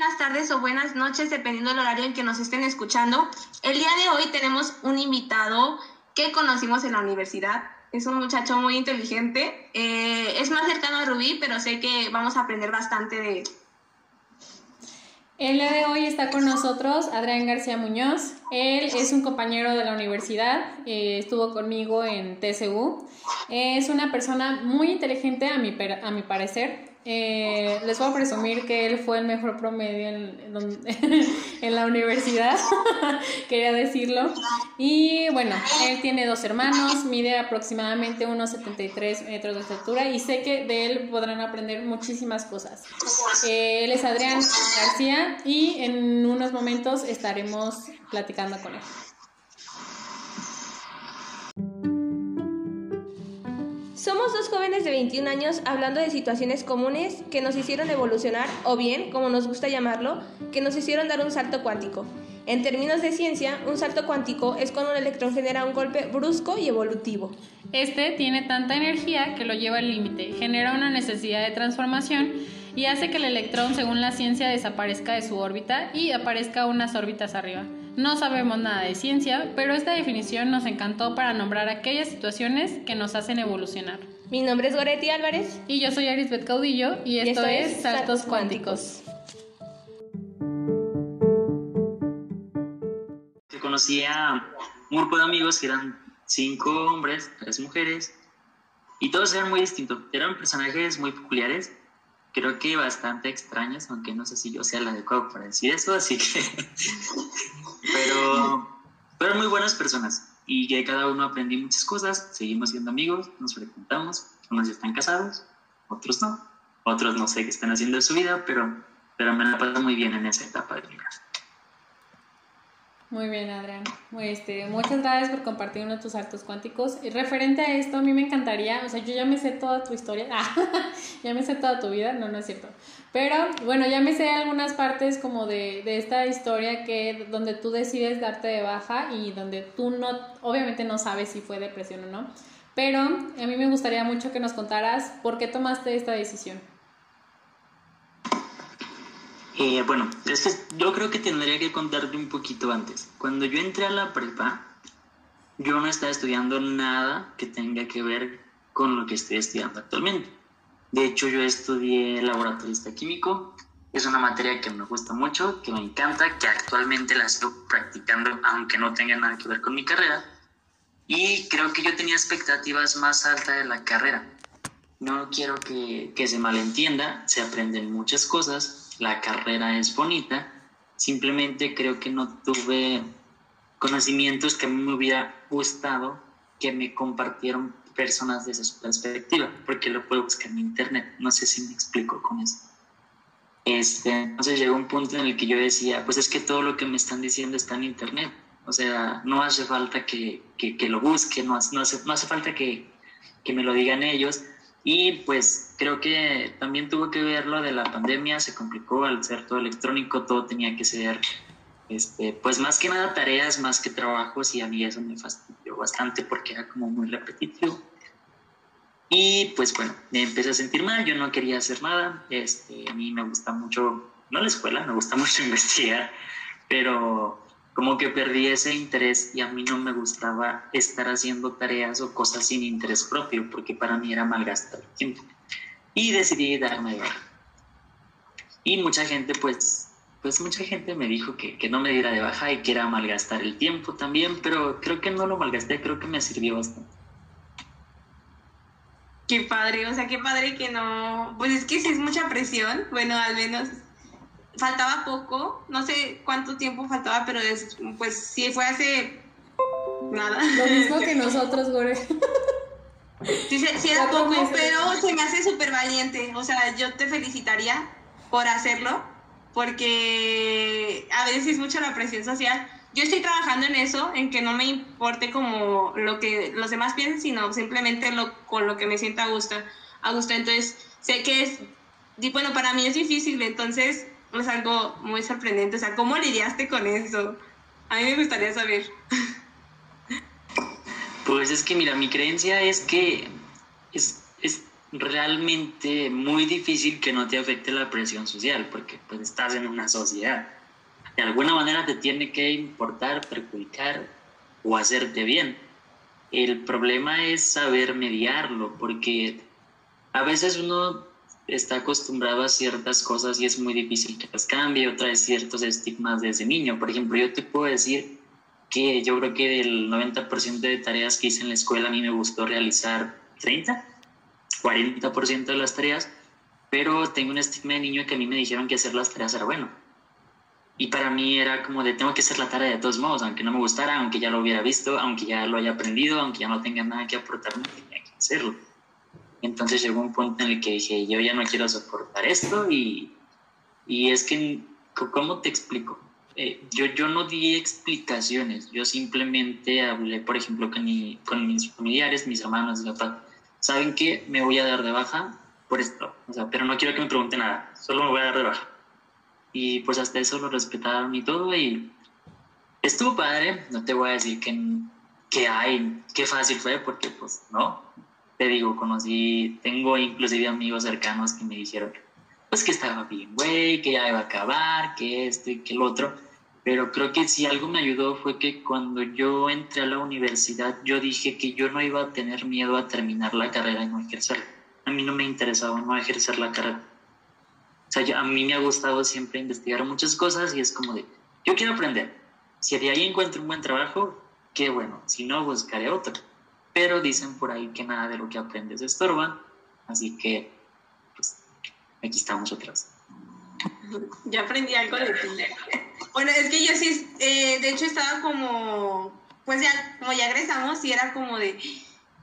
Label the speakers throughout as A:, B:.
A: buenas tardes o buenas noches, dependiendo del horario en que nos estén escuchando. El día de hoy tenemos un invitado que conocimos en la universidad. Es un muchacho muy inteligente. Eh, es más cercano a Rubí, pero sé que vamos a aprender bastante de él.
B: El día de hoy está con nosotros Adrián García Muñoz. Él es un compañero de la universidad, eh, estuvo conmigo en TCU. Es una persona muy inteligente a mi, a mi parecer. Eh, les voy a presumir que él fue el mejor promedio en, la universidad, quería decirlo. Y bueno, él tiene dos hermanos, mide aproximadamente unos 73 metros de estatura y sé que de él podrán aprender muchísimas cosas. Eh, él es Adrián García y en unos momentos estaremos platicando con él.
A: Dos jóvenes de 21 años hablando de situaciones comunes que nos hicieron evolucionar o bien, como nos gusta llamarlo, que nos hicieron dar un salto cuántico. En términos de ciencia, un salto cuántico es cuando un electrón genera un golpe brusco y evolutivo.
B: Este tiene tanta energía que lo lleva al límite, genera una necesidad de transformación y hace que el electrón, según la ciencia, desaparezca de su órbita y aparezca unas órbitas arriba. No sabemos nada de ciencia, pero esta definición nos encantó para nombrar aquellas situaciones que nos hacen evolucionar.
A: Mi nombre es Goretti Álvarez.
B: Y yo soy Arisbeth Caudillo y esto, es Saltos Cuánticos.
C: Conocí a un grupo de amigos que eran cinco hombres, tres mujeres, y todos eran muy distintos. Eran personajes muy peculiares creo que bastante extrañas, aunque no sé si yo sea el adecuado para decir eso, así que... pero fueron muy buenas personas y que cada uno aprendí muchas cosas, seguimos siendo amigos, nos frecuentamos, unos ya están casados, otros no, otros no sé qué están haciendo de su vida, pero, pero me la paso muy bien en esa etapa de mi.
B: Muy bien, Adrián. Este, muchas gracias por compartir uno de tus actos cuánticos. Y referente a esto, a mí me encantaría, o sea, yo ya me sé toda tu historia, ah, ya me sé toda tu vida, no, no es cierto. Pero bueno, ya me sé algunas partes como de, de esta historia que donde tú decides darte de baja y donde tú no, obviamente no sabes si fue depresión o no. Pero a mí me gustaría mucho que nos contaras por qué tomaste esta decisión.
C: Eh, bueno, es que yo creo que tendría que contarte un poquito antes. Cuando yo entré a la prepa, yo no estaba estudiando nada que tenga que ver con lo que estoy estudiando actualmente. De hecho, yo estudié laboratorista químico. Es una materia que me gusta mucho, que me encanta, que actualmente la estoy practicando, aunque no tenga nada que ver con mi carrera. Y creo que yo tenía expectativas más altas de la carrera. No quiero que, que se malentienda, se aprenden muchas cosas, la carrera es bonita, simplemente creo que no tuve conocimientos que a mí me hubiera gustado que me compartieron personas de esa perspectiva, porque lo puedo buscar en internet, no sé si me explico con eso. Este, entonces llegó un punto en el que yo decía, pues es que todo lo que me están diciendo está en internet, o sea, no hace falta que, que, lo busque, no, no, hace, no hace falta que, que me lo digan ellos, y pues creo que también tuvo que ver lo de la pandemia, se complicó al ser todo electrónico, todo tenía que ser, este, pues más que nada tareas, más que trabajos y a mí eso me fastidió bastante porque era como muy repetitivo. Y pues bueno, me empecé a sentir mal, yo no quería hacer nada, este, a mí me gusta mucho, no la escuela, me gusta mucho investigar, pero como que perdí ese interés y a mí no me gustaba estar haciendo tareas o cosas sin interés propio, porque para mí era malgastar tiempo. Y decidí darme de baja. Y mucha gente, pues, pues mucha gente me dijo que, que no me diera de baja y que era malgastar el tiempo también, pero creo que no lo malgasté, creo que me sirvió bastante.
A: Qué padre, o sea, qué padre que no, pues es que si es mucha presión, bueno, al menos faltaba poco, no sé cuánto tiempo faltaba, pero pues sí fue hace nada.
B: Lo mismo que nosotros, Gore.
A: Sí, sí era poco, pero se me hace súper valiente. O sea, yo te felicitaría por hacerlo, porque a veces es mucha la presión social. Yo estoy trabajando en eso, en que no me importe como lo que los demás piensen, sino simplemente lo, con lo que me sienta a gusto. A gusto. Entonces, sé que es, bueno, para mí es difícil, entonces es algo muy sorprendente. O sea, ¿cómo lidiaste con eso? A mí me gustaría saber.
C: Pues es que, mira, mi creencia es que es, es realmente muy difícil que no te afecte la presión social, porque pues estás en una sociedad. De alguna manera te tiene que importar, perjudicar o hacerte bien. El problema es saber mediarlo, porque a veces uno está acostumbrado a ciertas cosas y es muy difícil que las cambie, otra vez ciertos estigmas desde niño. Por ejemplo, yo te puedo decir que yo creo que del 90% de tareas que hice en la escuela a mí me gustó realizar 30, 40% de las tareas, pero tengo un estigma de niño que a mí me dijeron que hacer las tareas era bueno. Y para mí era como de tengo que hacer la tarea de todos modos, aunque no me gustara, aunque ya lo hubiera visto, aunque ya lo haya aprendido, aunque ya no tenga nada que aportarme, tenía que hacerlo. Entonces llegó un punto en el que dije, yo ya no quiero soportar esto y, y es que, ¿cómo te explico? Eh, yo, yo no di explicaciones, yo simplemente hablé, por ejemplo, con, mi, con mis familiares, mis hermanos, mi papá, ¿saben qué? Me voy a dar de baja por esto, o sea, pero no quiero que me pregunten nada, solo me voy a dar de baja. Y pues hasta eso lo respetaron y todo y estuvo padre, no te voy a decir que, que hay, qué fácil fue, porque pues no, te digo, conocí, tengo inclusive amigos cercanos que me dijeron, pues que estaba bien, güey, que ya iba a acabar, que esto y que el otro. Pero creo que si algo me ayudó fue que cuando yo entré a la universidad, yo dije que yo no iba a tener miedo a terminar la carrera y no ejercerla. A mí no me interesaba no ejercer la carrera. O sea, a mí me ha gustado siempre investigar muchas cosas y es como de, yo quiero aprender. Si de ahí encuentro un buen trabajo, qué bueno. Si no, buscaré otro pero dicen por ahí que nada de lo que aprendes estorba, así que pues aquí estamos otras.
A: Ya aprendí algo de ti. Bueno, es que yo sí, eh, de hecho estaba como, pues ya, como ya egresamos y era como de,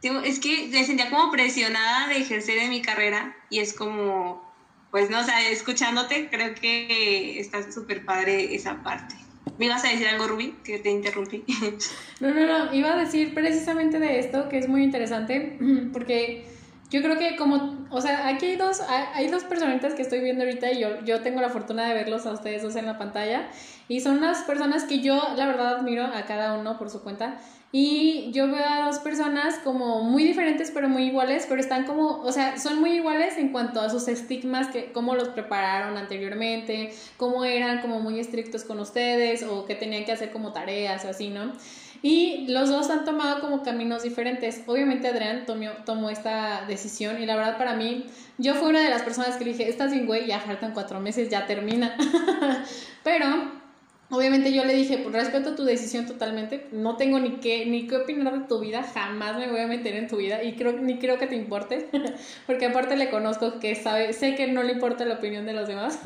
A: es que me sentía como presionada de ejercer en mi carrera y es como, pues no, o sea, escuchándote creo que está súper padre esa parte. ¿Me a decir algo, Rubí? Que te interrumpí.
B: No, no, no. Iba a decir precisamente de esto, que es muy interesante, porque yo creo que como, o sea, aquí hay dos, hay dos personitas que estoy viendo ahorita y yo, yo tengo la fortuna de verlos a ustedes dos en la pantalla. Y son las personas que yo, la verdad, admiro a cada uno por su cuenta. Y yo veo a dos personas como muy diferentes, pero muy iguales, pero están como, o sea, son muy iguales en cuanto a sus estigmas, que cómo los prepararon anteriormente, cómo eran como muy estrictos con ustedes o que tenían que hacer como tareas o así, ¿no? Y los dos han tomado como caminos diferentes. Obviamente Adrián tomó, tomó esta decisión y la verdad para mí, yo fui una de las personas que dije, estás bien, güey, ya faltan cuatro meses, ya termina. pero Obviamente yo le dije, pues respeto tu decisión totalmente, no tengo ni qué, ni qué opinar de tu vida, jamás me voy a meter en tu vida y creo, ni creo que te importe, porque aparte le conozco que sabe, sé que no le importa la opinión de los demás,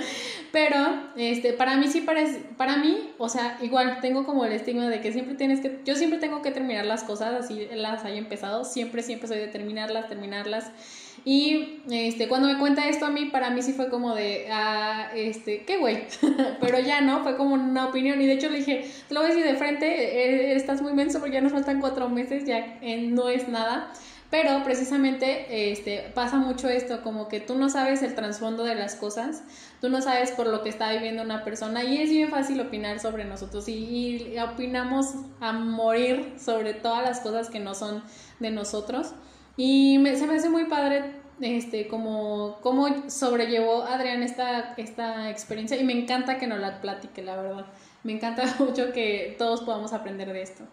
B: pero este, para mí sí parece, para mí, o sea, igual tengo como el estigma de que siempre tienes que, yo siempre tengo que terminar las cosas así las haya empezado, siempre, siempre soy de terminarlas, terminarlas y este, cuando me cuenta esto a mí, para mí sí fue como de, ah, este, qué güey. Pero ya no, fue como una opinión. Y de hecho le dije, te lo voy a decir de frente, eh, estás muy menso porque ya nos faltan cuatro meses, ya eh, no es nada. Pero precisamente este, pasa mucho esto, como que tú no sabes el trasfondo de las cosas, tú no sabes por lo que está viviendo una persona y es bien fácil opinar sobre nosotros y opinamos a morir sobre todas las cosas que no son de nosotros. Y me, se me hace muy padre este, como, cómo sobrellevó Adrián esta, esta experiencia y me encanta que nos la platique, la verdad. Me encanta mucho que todos podamos aprender de esto.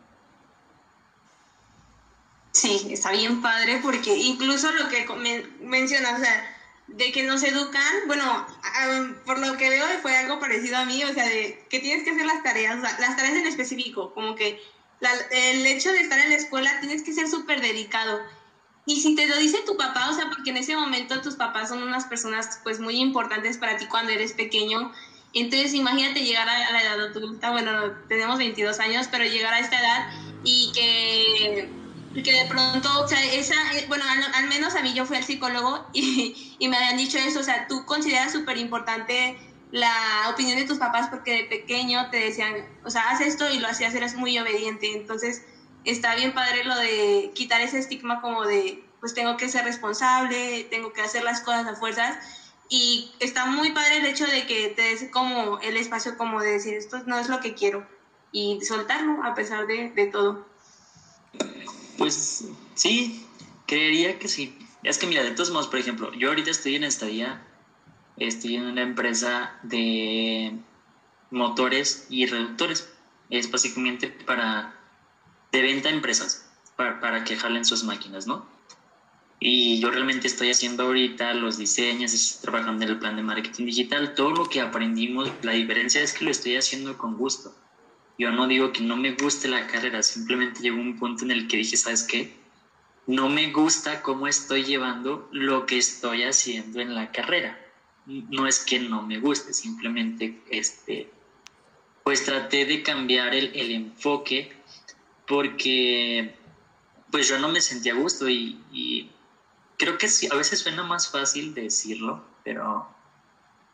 A: Sí, está bien padre porque incluso lo que mencionas, o sea, de que nos educan, bueno, por lo que veo fue algo parecido a mí, o sea, de que tienes que hacer las tareas, o sea, las tareas en específico, como que el hecho de estar en la escuela tienes que ser súper dedicado y si te lo dice tu papá, o sea, porque en ese momento tus papás son unas personas pues muy importantes para ti cuando eres pequeño, entonces imagínate llegar a la edad adulta, bueno, tenemos 22 años, pero llegar a esta edad y que, que de pronto, o sea, esa, bueno, al, menos a mí yo fui al psicólogo y, y me habían dicho eso, o sea, tú consideras súper importante la opinión de tus papás porque de pequeño te decían, o sea, haz esto y lo hacías, eres muy obediente, entonces está bien padre lo de quitar ese estigma como de, pues tengo que ser responsable, tengo que hacer las cosas a fuerzas. Y está muy padre el hecho de que te des como el espacio como de decir, esto no es lo que quiero. Y soltarlo a pesar de, de todo.
C: Pues sí, creería que sí. Es que mira, de todos modos, por ejemplo, yo ahorita estoy en estadía, estoy en una empresa de motores y reductores. Es básicamente para, de venta a empresas, para, para que jalen sus máquinas, ¿no? Y yo realmente estoy haciendo ahorita los diseños, estoy trabajando en el plan de marketing digital. Todo lo que aprendimos, la diferencia es que lo estoy haciendo con gusto. Yo no digo que no me guste la carrera, simplemente llegó un punto en el que dije, ¿sabes qué? No me gusta cómo estoy llevando lo que estoy haciendo en la carrera. No es que no me guste, simplemente este, pues traté de cambiar el, el enfoque porque pues yo no me sentía a gusto y, creo que sí, a veces suena más fácil decirlo, pero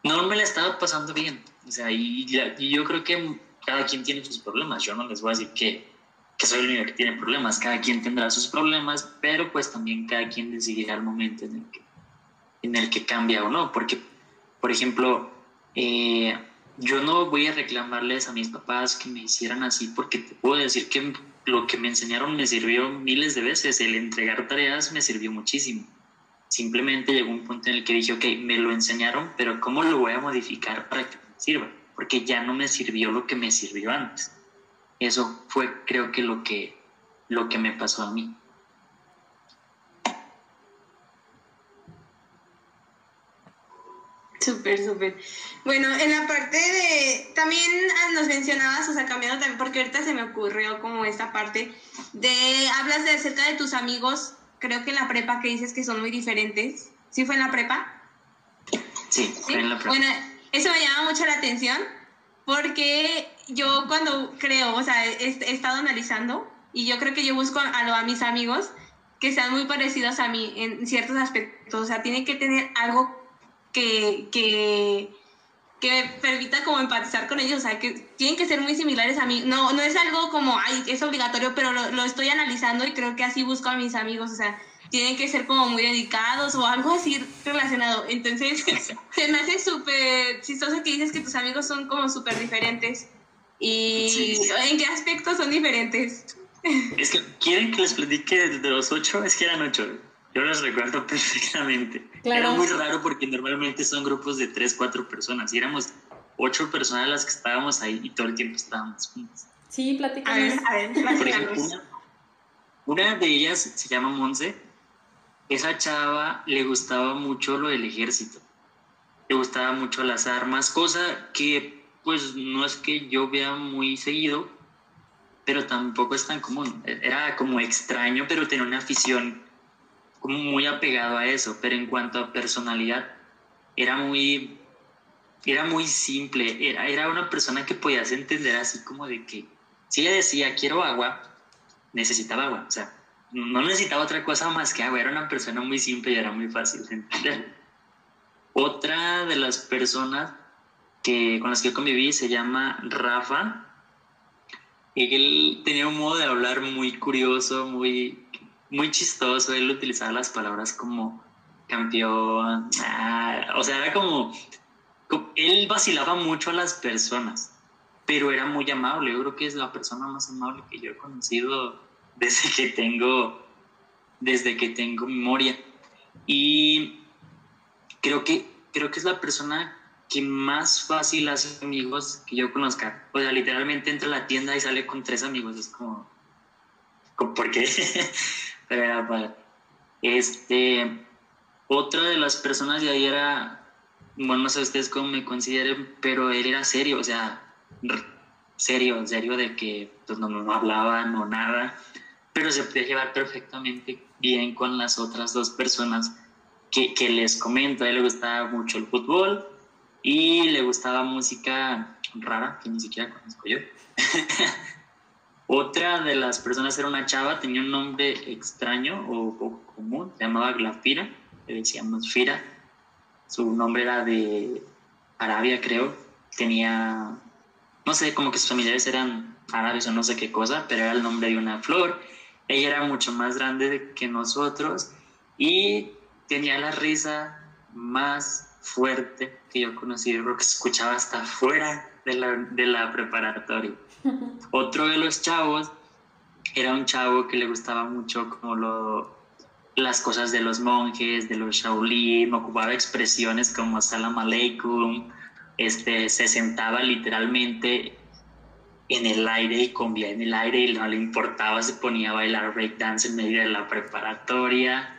C: no me la estaba pasando bien. O sea, y, yo creo que cada quien tiene sus problemas. Yo no les voy a decir que, que soy el único que tiene problemas. Cada quien tendrá sus problemas, pero pues también cada quien decidirá el momento en el que, en el que cambia o no. Porque, por ejemplo, eh, yo no voy a reclamarles a mis papás que me hicieran así porque te puedo decir que lo que me enseñaron me sirvió miles de veces. El entregar tareas me sirvió muchísimo. Simplemente llegó un punto en el que dije, ok, me lo enseñaron, pero ¿cómo lo voy a modificar para que me sirva? Porque ya no me sirvió lo que me sirvió antes. Eso fue, creo que, lo que, lo que me pasó a mí.
A: Súper, súper. Bueno, en la parte de, también nos mencionabas, o sea, cambiando también, porque ahorita se me ocurrió como esta parte de, hablas de acerca de tus amigos creo que en la prepa que dices que son muy diferentes. ¿Sí fue en la prepa?
C: Sí, fue en la prepa.
A: Bueno, eso me llama mucho la atención porque yo cuando creo, o sea, he, estado analizando y yo creo que yo busco a, a mis amigos que sean muy parecidos a mí en ciertos aspectos. O sea, tienen que tener algo que, que, que me permita como empatizar con ellos, o sea, que tienen que ser muy similares a mí. No, no es algo como, ay, es obligatorio, pero lo, lo, estoy analizando y creo que así busco a mis amigos, o sea, tienen que ser como muy dedicados o algo así relacionado. Entonces, se me hace súper chistoso que dices que tus amigos son como súper diferentes. ¿Y en qué aspectos son diferentes?
C: Es que, ¿quieren que les platique de los ocho? Es que eran ocho. Yo los recuerdo perfectamente. Era muy raro porque normalmente son grupos de tres, cuatro personas. Y éramos ocho personas las que estábamos ahí y todo el tiempo estábamos juntos.
B: Sí, platicamos.
A: A ver, Por ejemplo,
C: una, de ellas se llama Monse. Esa chava le gustaba mucho lo del ejército. Le gustaba mucho las armas, cosa que pues no es que yo vea muy seguido, pero tampoco es tan común. Era como extraño, pero tenía una afición como muy apegado a eso, pero en cuanto a personalidad, era muy, era muy simple, era, era una persona que podías entender así como de que si ella decía quiero agua, necesitaba agua, o sea, no necesitaba otra cosa más que agua, era una persona muy simple y era muy fácil de entender. Otra de las personas que, con las que conviví se llama Rafa. Él tenía un modo de hablar muy curioso, muy, muy chistoso. Él utilizaba las palabras como campeón. Ah, o sea, era como, Él vacilaba mucho a las personas, pero era muy amable. Yo creo que es la persona más amable que yo he conocido desde que tengo, desde que tengo memoria. Y creo que, creo que es la persona que más fácil hace amigos que yo conozca. O sea, literalmente entra a la tienda y sale con tres amigos. Es como, ¿por qué? Pero Este, otra de las personas de ahí era, bueno, no sé ustedes cómo me consideren, pero él era serio, o sea, serio, serio de que pues, no, no hablaban o nada, pero se podía llevar perfectamente bien con las otras dos personas que, que les comento. A él le gustaba mucho el fútbol y le gustaba música rara, que ni siquiera conozco yo. Otra de las personas era una chava, tenía un nombre extraño o, común, se llamaba Glafira, le decíamos Fira. Su nombre era de Arabia, creo. Tenía, no sé, como que sus familiares eran árabes o no sé qué cosa, pero era el nombre de una flor. Ella era mucho más grande que nosotros y tenía la risa más fuerte que yo conocí, creo que escuchaba hasta fuera de la, de la preparatoria. Otro de los chavos era un chavo que le gustaba mucho como lo, las cosas de los monjes, de los Shaolin, ocupaba expresiones como Salam Aleikum, este, se sentaba literalmente en el aire y comía en el aire y no le importaba, se ponía a bailar breakdance en medio de la preparatoria.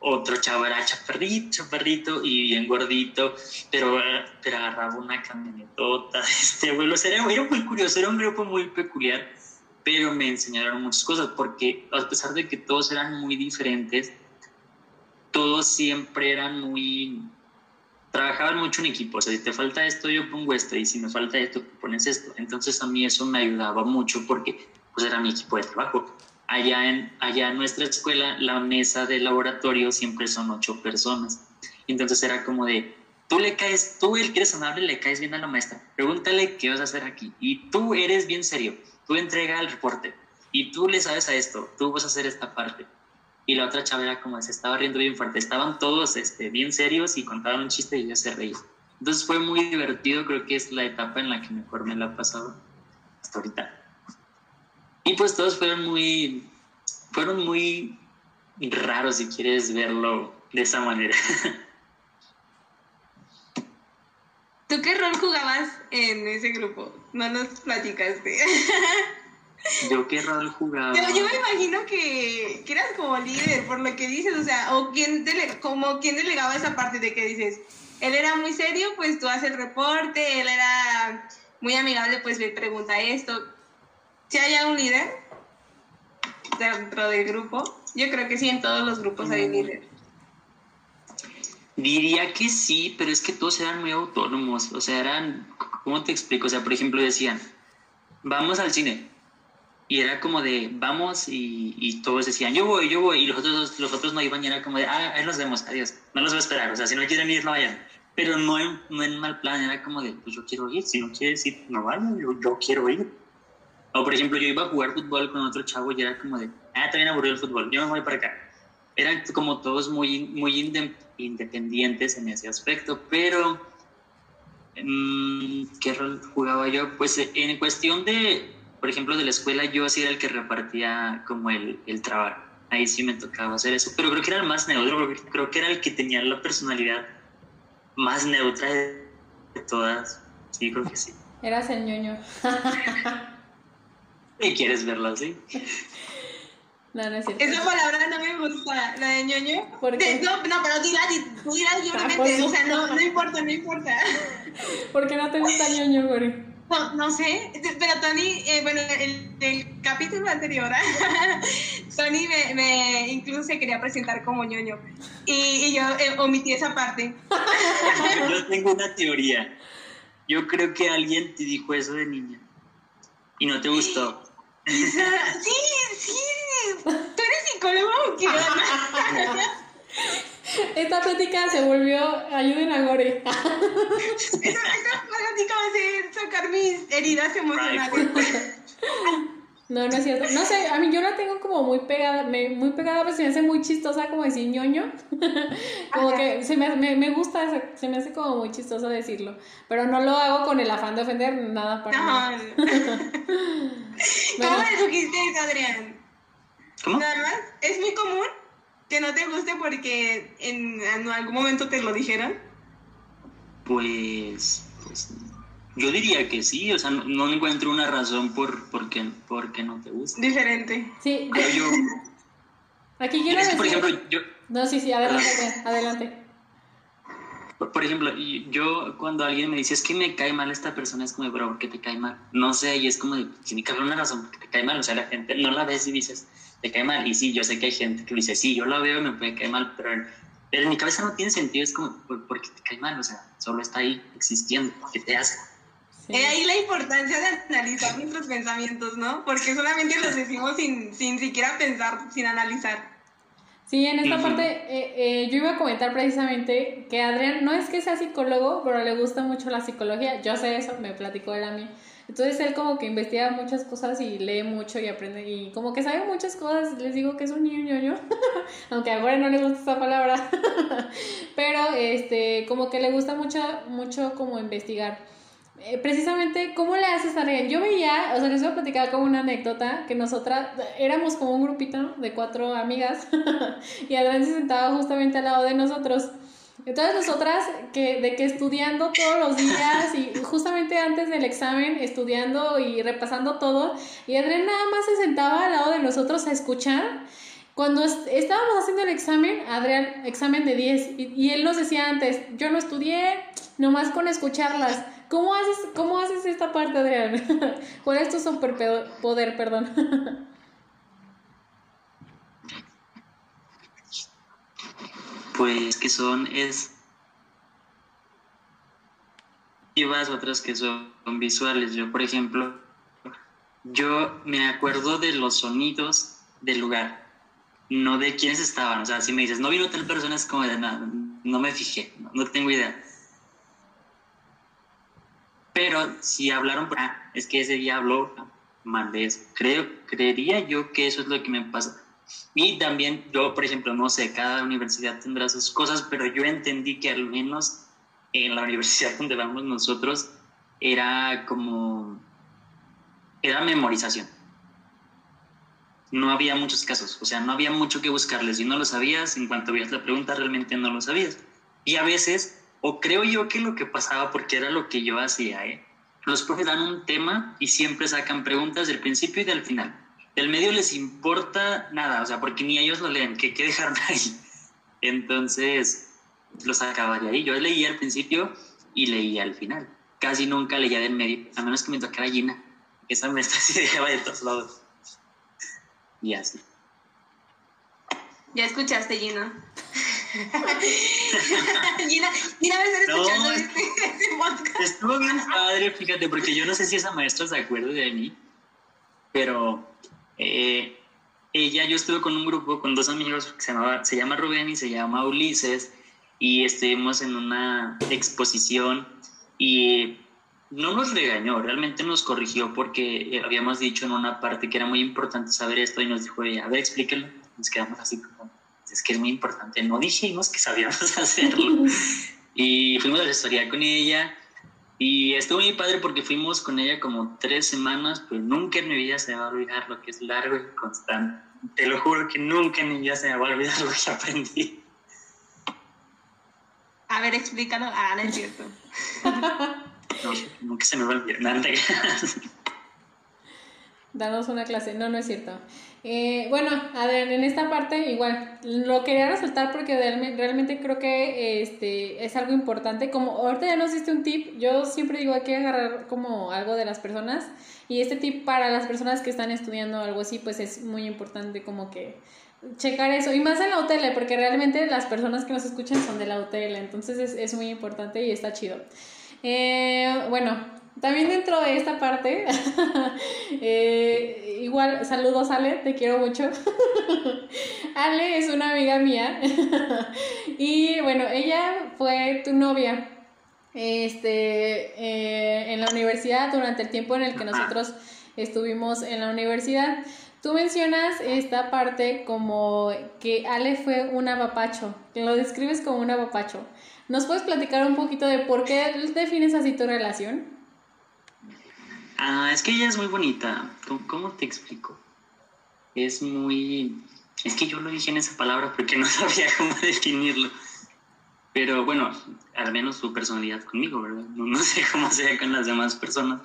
C: Otro chavo era chaparrito, chaparrito y bien gordito, pero, pero agarraba una camionetota. Este, bueno, era, era muy curioso, era un grupo muy peculiar pero me enseñaron muchas cosas porque a pesar de que todos eran muy diferentes, todos siempre eran muy... Trabajaban mucho en equipo, o sea, si te falta esto, yo pongo esto, y si me falta esto, pones esto. Entonces a mí eso me ayudaba mucho porque pues era mi equipo de trabajo. Allá en, allá nuestra escuela, la mesa de laboratorio siempre son ocho personas. Entonces era como de, tú le caes, tú el que eres amable le caes bien a la maestra, pregúntale qué vas a hacer aquí. Y tú eres bien serio tú entrega el reporte y tú le sabes a esto, tú vas a hacer esta parte. Y la otra chava era como se estaba riendo bien fuerte, estaban todos este, bien serios y contaban un chiste y ella se reía. Entonces fue muy divertido, creo que es la etapa en la que mejor me la ha pasado hasta ahorita. Y pues todos fueron muy, fueron muy raros si quieres verlo de esa manera.
A: ¿Tú qué rol jugabas en ese grupo? No nos platicaste.
C: ¿Yo qué rol jugaba?
A: Pero yo me imagino que, que, eras como líder, por lo que dices, o sea, o quién dele, como quién delegaba esa parte de que dices, él era muy serio, pues tú haces el reporte, él era muy amigable, pues me pregunta esto. Si hay un líder dentro del grupo, yo creo que sí, en todos los grupos hay un líder.
C: Diría que sí, pero es que todos eran muy autónomos, o sea, eran, ¿cómo te explico? O sea, por ejemplo, decían, vamos al cine. Y era como de, vamos, y, y todos decían, yo voy, yo voy, y los otros, los otros no iban, y era como de, ah, ahí nos vemos, adiós, no los voy a esperar, o sea, si no quieren ir, no vayan. Pero no en, no en mal plan, era como de, pues yo quiero ir, si no quieres ir, no vayan, yo, yo quiero ir. O por ejemplo, yo iba a jugar fútbol con otro chavo y era como de, ah, también aburrido el fútbol, yo me voy para acá. Eran como todos muy, muy independientes en ese aspecto, pero mm, ¿qué rol jugaba yo? Pues en cuestión de, por ejemplo, de la escuela, yo sí era el que repartía como el, el trabajo. Ahí sí me tocaba hacer eso, pero creo que era el más neutro, creo que era el que tenía la personalidad más neutra de, todas. Sí, creo que sí.
B: Eras el ñoño.
C: ¿Y quieres verlo así?
B: No, no es cierto.
A: Esa palabra no me gusta, la de ñoño. ¿Por qué? No, no, pero tú dirás libremente, o sea, no, no importa, no importa.
B: ¿Por qué no te gusta ñoño, güey?
A: No, no sé, pero Tony, eh, bueno, el, el capítulo anterior, Tony me, me, incluso se quería presentar como ñoño y, y yo eh, omití esa parte.
C: yo tengo una teoría. Yo creo que alguien te dijo eso de niña y no te gustó.
A: sí, sí, ¿Tú eres psicólogo o qué?
B: Esta plática se volvió ayuden a Gore.
A: esta, esta plática va a ser sacar mis heridas emocionales.
B: No, no es cierto. No sé, a mí yo la tengo como muy pegada, me, muy pegada, pero se me hace muy chistosa como decir ñoño. como que se me, me, me, gusta, se me hace como muy chistoso decirlo. Pero no lo hago con el afán de ofender nada para
A: no. ¿Cómo le dijiste Adrián?
C: ¿Cómo?
A: Nada más, es muy común que no te guste porque en, algún momento te lo dijeron.
C: Pues, pues, yo diría que sí, o sea, no, encuentro una razón por, por, qué, no te gusta.
A: Diferente.
B: Sí, yo... Aquí quiero decir...
C: Por ejemplo, yo...
B: No, sí, sí, adelante, adelante.
C: Por, ejemplo, yo cuando alguien me dice es que me cae mal esta persona, es como, bro, ¿por qué te cae mal? No sé, y es como, tiene que haber una razón por qué te cae mal. O sea, la gente no la ves y dices, te cae mal. Y sí, yo sé que hay gente que dice, sí, yo lo veo y me puede caer mal, pero, en mi cabeza no tiene sentido, es como, ¿por, qué te cae mal? O sea, solo está ahí existiendo, ¿qué te hace?
A: Sí. ahí la importancia de analizar nuestros pensamientos, ¿no? Porque solamente los decimos sin, sin siquiera pensar, sin analizar.
B: Sí, en esta parte eh, eh, yo iba a comentar precisamente que Adrián no es que sea psicólogo, pero le gusta mucho la psicología. Yo sé eso, me platicó él a mí. Entonces él como que investiga muchas cosas y lee mucho y aprende y como que sabe muchas cosas. Les digo que es un niño ñoño, aunque ahora no le gusta esa palabra, pero este como que le gusta mucho, mucho como investigar. Eh, precisamente, ¿cómo le haces a Adrián? Yo veía, o sea, les voy a platicar como una anécdota, que nosotras éramos como un grupito de cuatro amigas y Adrián se sentaba justamente al lado de nosotros. Entonces nosotras, que, de que estudiando todos los días y justamente antes del examen, estudiando y repasando todo, y Adrián nada más se sentaba al lado de nosotros a escuchar. Cuando estábamos haciendo el examen, Adrián, examen de 10, y, y él nos decía antes, yo no estudié, nomás con escucharlas. ¿Cómo haces, cómo haces esta parte, Adrián? ¿Cuál es tu superpoder, perdón?
C: Pues que son es otras que son visuales. Yo, por ejemplo, yo me acuerdo de los sonidos del lugar, no de quiénes estaban. O sea, si me dices, no vino tal persona, es como de nada, no me fijé, no tengo idea. Pero si hablaron, ah, es que ese día habló mal de eso. Creo, creería yo que eso es lo que me pasa. Y también yo, por ejemplo, no sé, cada universidad tendrá sus cosas, pero yo entendí que al menos en la universidad donde vamos nosotros era como, era memorización. No había muchos casos, o sea, no había mucho que buscarles. Si no lo sabías, en cuanto veías la pregunta, realmente no lo sabías. Y a veces o creo yo que lo que pasaba, porque era lo que yo hacía, ¿eh? los profes dan un tema y siempre sacan preguntas del principio y del final. Del medio les importa nada, o sea, porque ni ellos lo leen, ¿qué, qué dejaron ahí? Entonces, lo sacaba ahí. Yo leía al principio y leía al final. Casi nunca leía del medio, a menos que me tocara Gina. Esa maestra sí dejaba de todos lados. Y así.
A: Ya escuchaste, Gina. Gina, Gina estar escuchando este, este, podcast.
C: Estuvo bien padre, fíjate, porque yo no sé si esa maestra se acuerda de mí, pero eh, ella, yo estuve con un grupo, con dos amigos, que se, llamaba, se llama Rubén y se llama Ulises, y estuvimos en una exposición y no nos regañó, realmente nos corrigió porque habíamos dicho en una parte que era muy importante saber esto y nos dijo, a ver, explíquenlo. Nos quedamos así como, es que es muy importante. No dijimos que sabíamos hacerlo. y fuimos a la historia con ella. Y estuvo muy padre porque fuimos con ella como tres semanas, pues nunca en mi vida se me va a olvidar lo que es largo y constante. Te lo juro que nunca en mi vida se me va a olvidar lo que aprendí.
A: A ver, explícalo. Ah, no es cierto.
C: no, nunca se me va a olvidar.
B: Danos una clase. No, no es cierto. Eh, bueno, Adrián, en esta parte igual, lo quería resaltar porque realmente, creo que este, es algo importante. Como ahorita ya nos diste un tip, yo siempre digo hay que agarrar como algo de las personas y este tip para las personas que están estudiando algo así, pues es muy importante como que checar eso. Y más en la UTL, porque realmente las personas que nos escuchan son de la UTL, entonces es, es muy importante y está chido. Eh, bueno, también dentro de esta parte, eh, igual, saludos Ale, te quiero mucho. Ale es una amiga mía y bueno, ella fue tu novia este, eh, en la universidad durante el tiempo en el que nosotros estuvimos en la universidad. Tú mencionas esta parte como que Ale fue un abapacho, que lo describes como un abapacho. ¿Nos puedes platicar un poquito de por qué defines así tu relación?
C: Ah, es que ella es muy bonita. ¿Cómo, te explico? Es muy... Es que yo lo dije en esa palabra porque no sabía cómo definirlo. Pero bueno, al menos su personalidad conmigo, ¿verdad? No, sé cómo sea con las demás personas.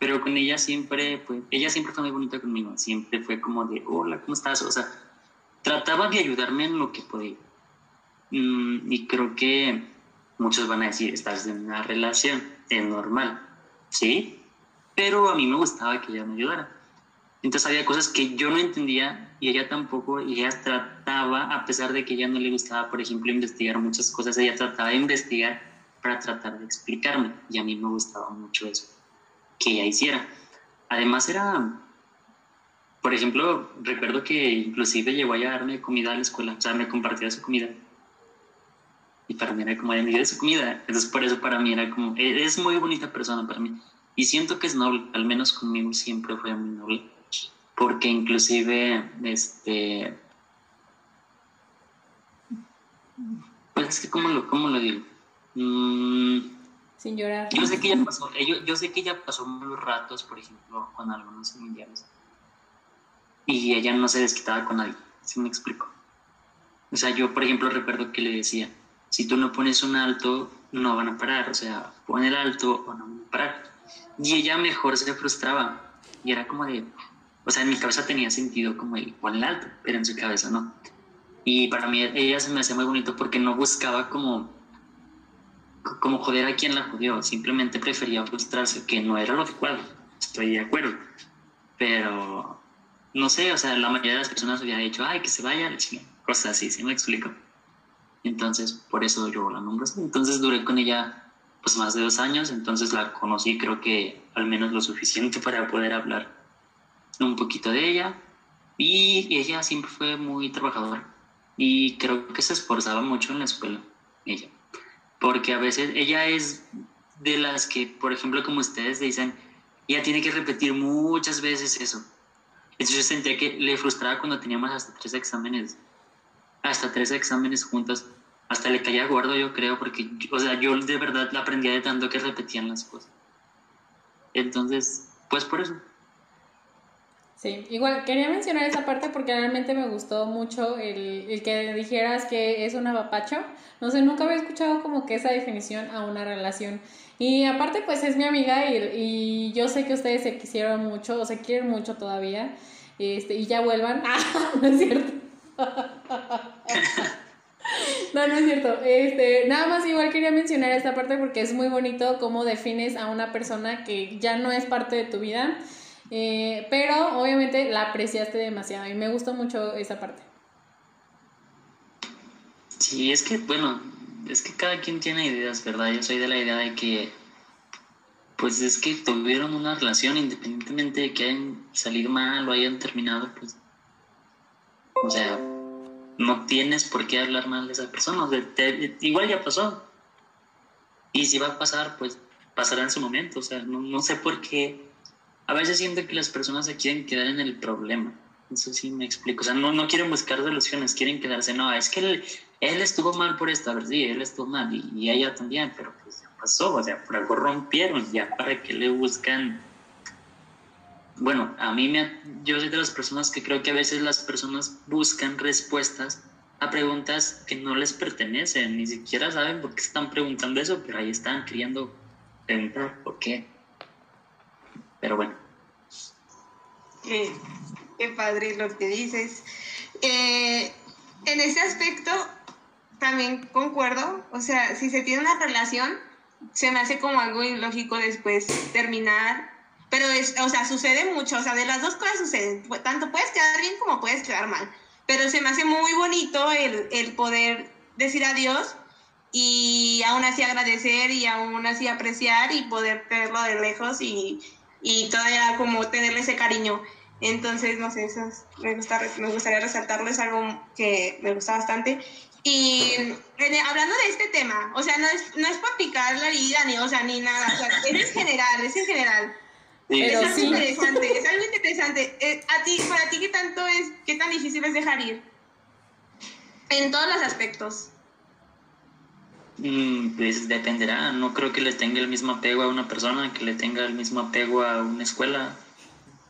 C: Pero con ella siempre, pues, ella siempre fue muy bonita conmigo. Siempre fue como de, hola, ¿cómo estás? O sea, trataba de ayudarme en lo que podía. Mm, y creo que muchos van a decir, estás en una relación, es normal. Sí, pero a mí me gustaba que ella me ayudara. Entonces había cosas que yo no entendía y ella tampoco, y ella trataba, a pesar de que ella no le gustaba, por ejemplo, investigar muchas cosas, ella trataba de investigar para tratar de explicarme, y a mí me gustaba mucho eso, que ella hiciera. Además era, por ejemplo, recuerdo que inclusive llegó a llevarme comida a la escuela, o sea, me compartía su comida. Y para mí era como, de de su comida. Entonces por eso para mí era como, e-, es muy bonita persona para mí. Y siento que es noble, al menos conmigo siempre fue muy noble, porque inclusive, este, pues es que, ¿cómo lo, cómo lo digo? Mm,
B: sin llorar.
C: Yo sé que ella pasó, yo, yo sé que ella pasó unos ratos, por ejemplo, con algunos mundiales. Y ella no se desquitaba con nadie, si me explico? O sea, yo, por ejemplo, recuerdo que le decía, si tú no pones un alto, no van a parar, o sea, pon el alto o no van a parar. Y ella mejor se frustraba. Y era como de, o sea, en mi cabeza tenía sentido como el el alto, pero en su cabeza no. Y para mí ella se me hacía muy bonito porque no buscaba como como joder a quien la jodió, simplemente prefería frustrarse, que no era lo adecuado, estoy de acuerdo, pero no sé, o sea, la mayoría de las personas había dicho, ay, que se vaya, cosas así, ¿sí me explico? Entonces, por eso yo la nombro Entonces duré con ella pues más de dos años, entonces la conocí creo que al menos lo suficiente para poder hablar un poquito de ella. Y ella siempre fue muy trabajadora y creo que se esforzaba mucho en la escuela, ella porque a veces ella es de las que, por ejemplo, como ustedes dicen, ella tiene que repetir muchas veces eso. Entonces yo sentía que le frustraba cuando teníamos hasta tres exámenes, hasta tres exámenes juntos. Hasta le caía gordo, yo creo, porque, o sea, yo de verdad la aprendía de tanto que repetían las cosas. Entonces, pues por eso.
B: Sí, igual quería mencionar esa parte porque realmente me gustó mucho el, el, que dijeras que es un abapacho. No sé, nunca había escuchado como que esa definición a una relación. Y aparte, pues es mi amiga y, y yo sé que ustedes se quisieron mucho o se quieren mucho todavía. Este, y ya vuelvan. Ah, no es cierto. No, no es cierto. Este, nada más igual quería mencionar esta parte porque es muy bonito cómo defines a una persona que ya no es parte de tu vida eh, pero obviamente la apreciaste demasiado y me gustó mucho esa parte.
C: Sí, es que, bueno, es que cada quien tiene ideas, ¿verdad? Yo soy de la idea de que, pues es que tuvieron una relación independientemente de que hayan salido mal o hayan terminado, pues, o sea, no tienes por qué hablar mal de esa persona. igual ya pasó. Y si va a pasar, pues pasará en su momento. O sea, no, no sé por qué a veces siento que las personas se quieren quedar en el problema. Eso sí me explico. O sea, no, no quieren buscar soluciones, quieren quedarse. No, es que él, él estuvo mal por esto. A ver, sí, él estuvo mal y, ella también, pero pues ya pasó. O sea, por algo rompieron. Ya para que le buscan. Bueno, a mí me. Yo soy de las personas que creo que a veces las personas buscan respuestas a preguntas que no les pertenecen. Ni siquiera saben por qué están preguntando eso, pero ahí están queriendo preguntar por qué. Pero bueno.
A: Qué, padre lo que dices. Eh, en ese aspecto también concuerdo. O sea, si se tiene una relación, se me hace como algo ilógico después terminar. Pero, es, o sea, sucede mucho. O sea, de las dos cosas suceden. Tanto puedes quedar bien como puedes quedar mal. Pero se me hace muy bonito el, el poder decir adiós y aún así agradecer y aún así apreciar y poder verlo de lejos y, y todavía como tenerle ese cariño. Entonces, no sé, eso me, gusta, me gustaría resaltarlo, es algo que me gusta bastante. Y hablando de este tema, o sea, no es, no es para picar la herida, ni, o sea, ni nada, o sea, es en general, es en general. Es algo interesante, es algo interesante. Eh, a ti, para ti, ¿qué tanto es, qué tan difícil es dejar ir? En todos los aspectos.
C: Mm, pues dependerá, no creo que le tenga el mismo apego a una persona que le tenga el mismo apego a una escuela.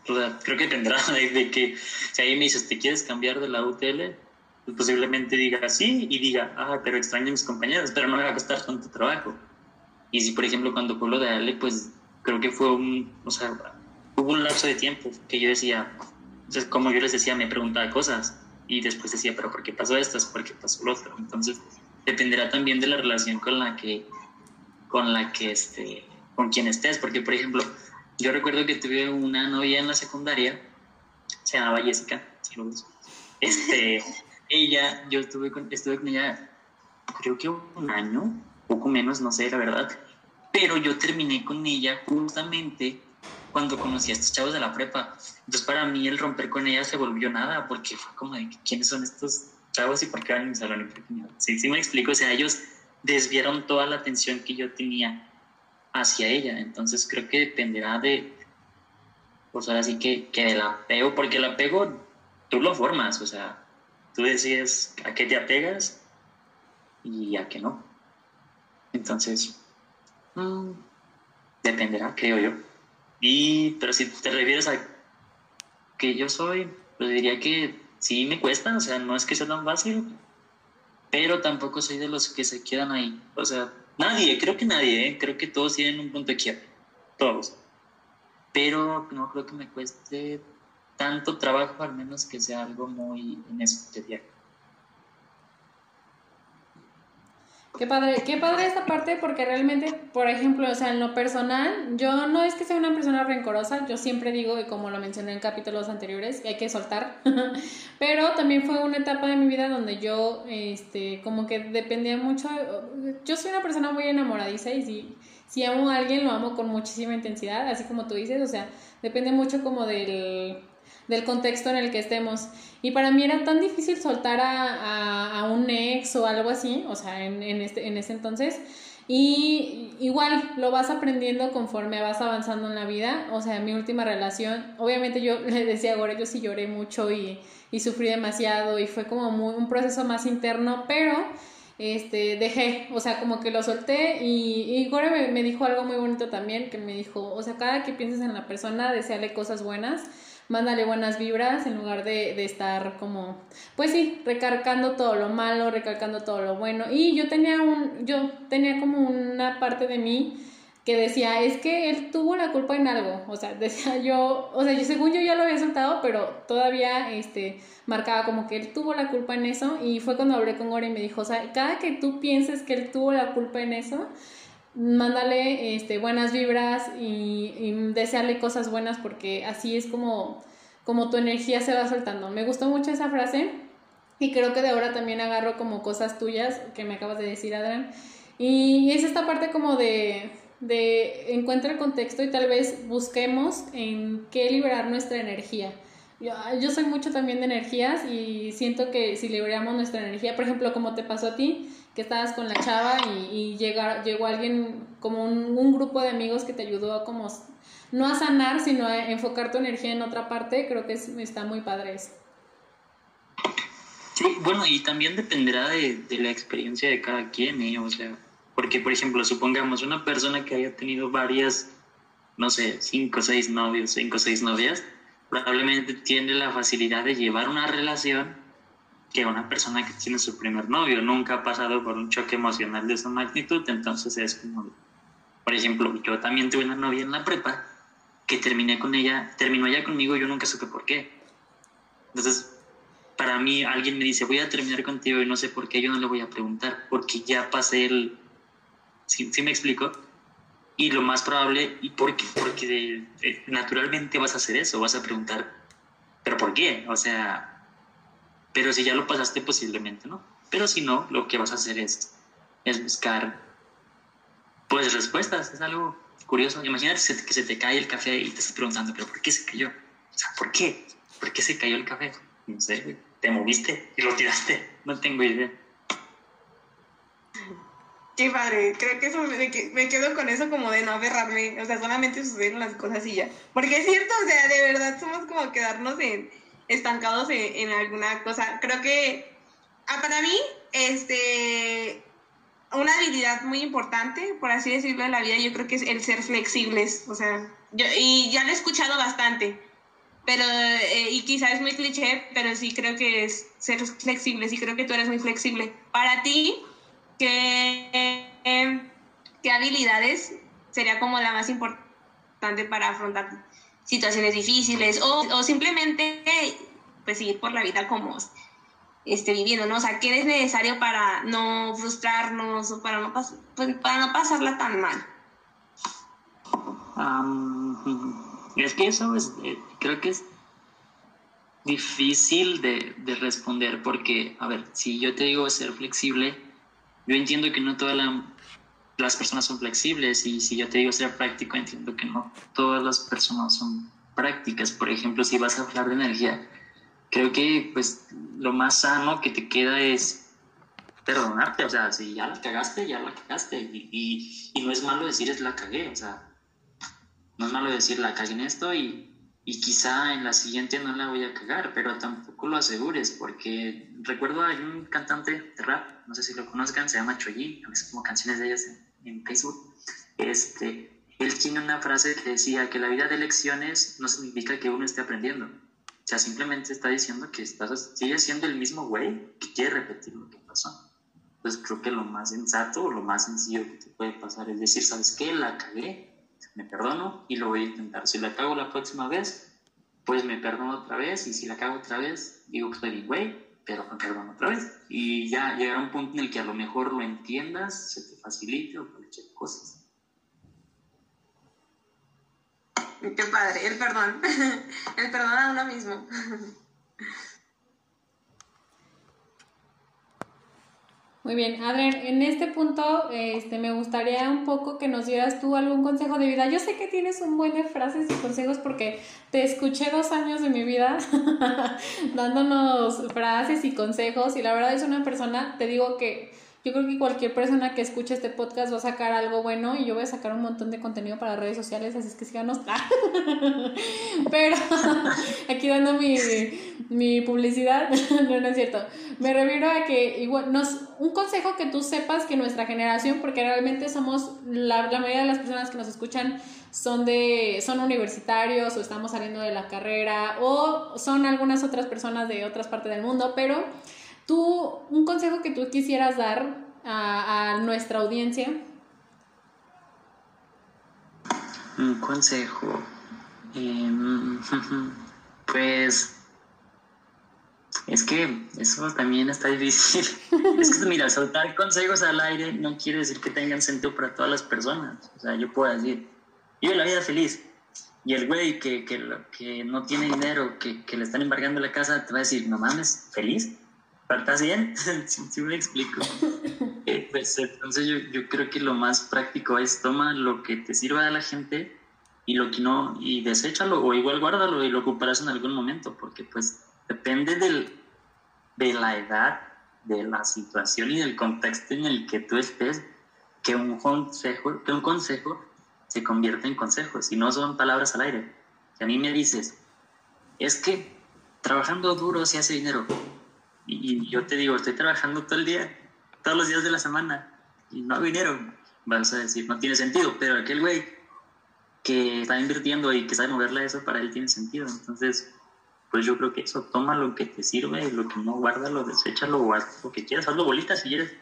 C: creo que dependerá de, que si ahí me dices, ¿te quieres cambiar de la UTL? Pues posiblemente diga sí y diga, ah, pero extraño a mis compañeros, pero no me va a costar tanto trabajo. Y si, por ejemplo, cuando fue lo de Ale, pues creo que fue un, o sea, hubo un lapso de tiempo que yo decía, entonces, como yo les decía, me preguntaba cosas y después decía, pero ¿por qué pasó esto? ¿Por qué pasó lo otro? Entonces, dependerá también de la relación con la que, con la que, este, con quien estés, porque por ejemplo, yo recuerdo que tuve una novia en la secundaria, se llamaba Jessica, saludos. Este, ella, yo estuve con, estuve con ella, creo que un año, poco menos, no sé la verdad, pero yo terminé con ella justamente cuando conocí a estos chavos de la prepa. Entonces para mí el romper con ella se volvió nada, porque fue como de, ¿quiénes son estos chavos y por qué van en mi salón Sí, sí me explico, o sea, ellos desviaron toda la atención que yo tenía hacia ella, entonces creo que dependerá de, pues ahora sí que, que del apego, porque el apego tú lo formas, o sea, tú decides a qué te apegas y a qué no. Entonces, Dependerá, creo yo. Y, pero si te refieres a que yo soy, pues diría que sí me cuesta, o sea, no es que sea tan fácil, pero tampoco soy de los que se quedan ahí. O sea, nadie, creo que nadie, ¿eh? creo que todos tienen un punto de quiebre, todos. Pero no creo que me cueste tanto trabajo, al menos que sea algo muy en.
B: Qué padre, qué padre esta parte porque realmente, por ejemplo, o sea, en lo personal, yo no es que sea una persona rencorosa, yo siempre digo, y como lo mencioné en capítulos anteriores, que hay que soltar, pero también fue una etapa de mi vida donde yo, este, como que dependía mucho, yo soy una persona muy enamoradiza y si, si amo a alguien lo amo con muchísima intensidad, así como tú dices, o sea, depende mucho como del del contexto en el que estemos. Y para mí era tan difícil soltar a, a, un ex o algo así, o sea, en, en, este, en ese entonces. Y igual lo vas aprendiendo conforme vas avanzando en la vida. O sea, mi última relación, obviamente yo le decía a yo sí lloré mucho y, y sufrí demasiado y fue como un proceso más interno, pero este, dejé, o sea, como que lo solté y, y Gore me, me, dijo algo muy bonito también, que me dijo, o sea, cada que pienses en la persona, deseale cosas buenas mándale buenas vibras en lugar de, de, estar como, pues sí, recargando todo lo malo, recalcando todo lo bueno. Y yo tenía un, yo tenía como una parte de mí que decía, es que él tuvo la culpa en algo, o sea, decía yo, o sea, yo según yo ya lo había soltado, pero todavía, este, marcaba como que él tuvo la culpa en eso, y fue cuando hablé con Ori y me dijo, o sea, cada que tú pienses que él tuvo la culpa en eso, mándale este, buenas vibras y, y desearle cosas buenas porque así es como, como tu energía se va soltando. Me gustó mucho esa frase y creo que de ahora también agarro como cosas tuyas que me acabas de decir, Adrián. Y es esta parte como de, de encuentra el contexto y tal vez busquemos en qué liberar nuestra energía. Yo, soy mucho también de energías y siento que si liberamos nuestra energía, por ejemplo, como te pasó a ti, que estabas con la chava y, y llegó alguien, como un, grupo de amigos que te ayudó a como, no a sanar, sino a enfocar tu energía en otra parte, creo que está muy padre eso.
C: Sí, bueno, y también dependerá de, la experiencia de cada quien, ¿eh? o sea, porque por ejemplo, supongamos una persona que haya tenido varias, no sé, cinco o seis novios, cinco o seis novias, probablemente tiene la facilidad de llevar una relación que una persona que tiene su primer novio nunca ha pasado por un choque emocional de esa magnitud, entonces es como, por ejemplo, yo también tuve una novia en la prepa que terminé con ella, terminó ella conmigo, yo nunca supe por qué. Entonces, para mí alguien me dice, voy a terminar contigo y no sé por qué, yo no le voy a preguntar, porque ya pasé el... ¿Sí, me explico? Y lo más probable, ¿y por qué? Porque naturalmente vas a hacer eso, vas a preguntar, ¿pero por qué? O sea, pero si ya lo pasaste, posiblemente no. Pero si no, lo que vas a hacer es, es buscar, pues, respuestas. Es algo curioso. Imagínate que se te cae el café y te estás preguntando, ¿pero por qué se cayó? O sea, ¿por qué? ¿Por qué se cayó el café? No sé, te moviste y lo tiraste. No tengo idea.
A: Qué padre, creo que eso me, quedo con eso como de no aferrarme, o sea, solamente suceden las cosas y ya. Porque es cierto, o sea, de verdad somos como quedarnos en, estancados en, alguna cosa. Creo que ah, para mí, este, una habilidad muy importante, por así decirlo, en la vida, yo creo que es el ser flexibles. O sea, yo, y ya lo he escuchado bastante, pero, eh, y quizás es muy cliché, pero sí creo que es ser flexibles y creo que tú eres muy flexible. Para ti, ¿qué, qué habilidades sería como la más importante para afrontar situaciones difíciles o, o simplemente pues seguir por la vida como este, viviendo, ¿no? O sea, ¿qué es necesario para no frustrarnos o para no, pues, para no pasarla tan mal?
C: es que eso es, eh, creo que es difícil de, de, responder porque, a ver, si yo te digo ser flexible, yo entiendo que no toda la, las personas son flexibles y si yo te digo ser práctico, entiendo que no todas las personas son prácticas. Por ejemplo, si vas a hablar de energía, creo que pues lo más sano que te queda es perdonarte, o sea, si ya la cagaste, ya la cagaste. Y, y, no es malo decir es la cagué, o sea, no es malo decir la cagué en esto y, y quizá en la siguiente no la voy a cagar, pero tampoco lo asegures, porque recuerdo hay un cantante de rap, no sé si lo conozcan, se llama Choyi, a veces como canciones de ellas en Facebook. este, él tiene una frase que decía que la vida de lecciones no significa que uno esté aprendiendo. O sea, simplemente está diciendo que estás, sigue siendo el mismo güey que quiere repetir lo que pasó. Entonces creo que lo más sensato o lo más sencillo que te puede pasar es decir, ¿sabes qué? La cagué, me perdono y lo voy a intentar. Si la cago la próxima vez, pues me perdono otra vez y si la cago otra vez, digo que estoy güey, pero me perdono otra vez. Y ya llegará un punto en el que a lo mejor lo entiendas, se te facilite o cualquier cosa.
A: Qué padre, el perdón. El perdón a uno mismo.
B: Muy bien, Adrián, en este punto este, me gustaría un poco que nos dieras tú algún consejo de vida. Yo sé que tienes un buen de frases y consejos porque te escuché dos años de mi vida dándonos frases y consejos y la verdad es una persona, te digo que yo creo que cualquier persona que escuche este podcast va a sacar algo bueno y yo voy a sacar un montón de contenido para redes sociales, así es que síganos. Pero aquí dando mi, mi publicidad, no, no es cierto. Me refiero a que igual nos, un consejo que tú sepas que nuestra generación, porque realmente somos la, la mayoría de las personas que nos escuchan son de son universitarios o estamos saliendo de la carrera o son algunas otras personas de otras partes del mundo, pero Tú, un consejo que tú quisieras dar a, nuestra audiencia.
C: Un consejo. Em, pues es que eso también está difícil. es que, mira, soltar consejos al aire no quiere decir que tengan sentido para todas las personas. O sea, yo puedo decir, yo la vida feliz. Y el güey que, que, que no tiene dinero, que, que, le están embargando la casa, te va a decir, no mames, feliz. ¿Estás bien? sí, me explico. Eh, pues, entonces yo, yo, creo que lo más práctico es toma lo que te sirva a la gente y lo que no, y deséchalo o igual guárdalo y lo ocuparás en algún momento, porque pues depende del, de la edad, de la situación y del contexto en el que tú estés, que un consejo, que un consejo se convierta en consejo, si no son palabras al aire. Si a mí me dices, es que trabajando duro se hace dinero, y, yo te digo, estoy trabajando todo el día, todos los días de la semana, y no dinero. Vas a decir, no tiene sentido, pero aquel güey que está invirtiendo y que sabe moverle eso, para él tiene sentido. Entonces, pues yo creo que eso, toma lo que te sirve, lo que no, guárdalo, deséchalo haz lo que quieras, hazlo bolitas si quieres.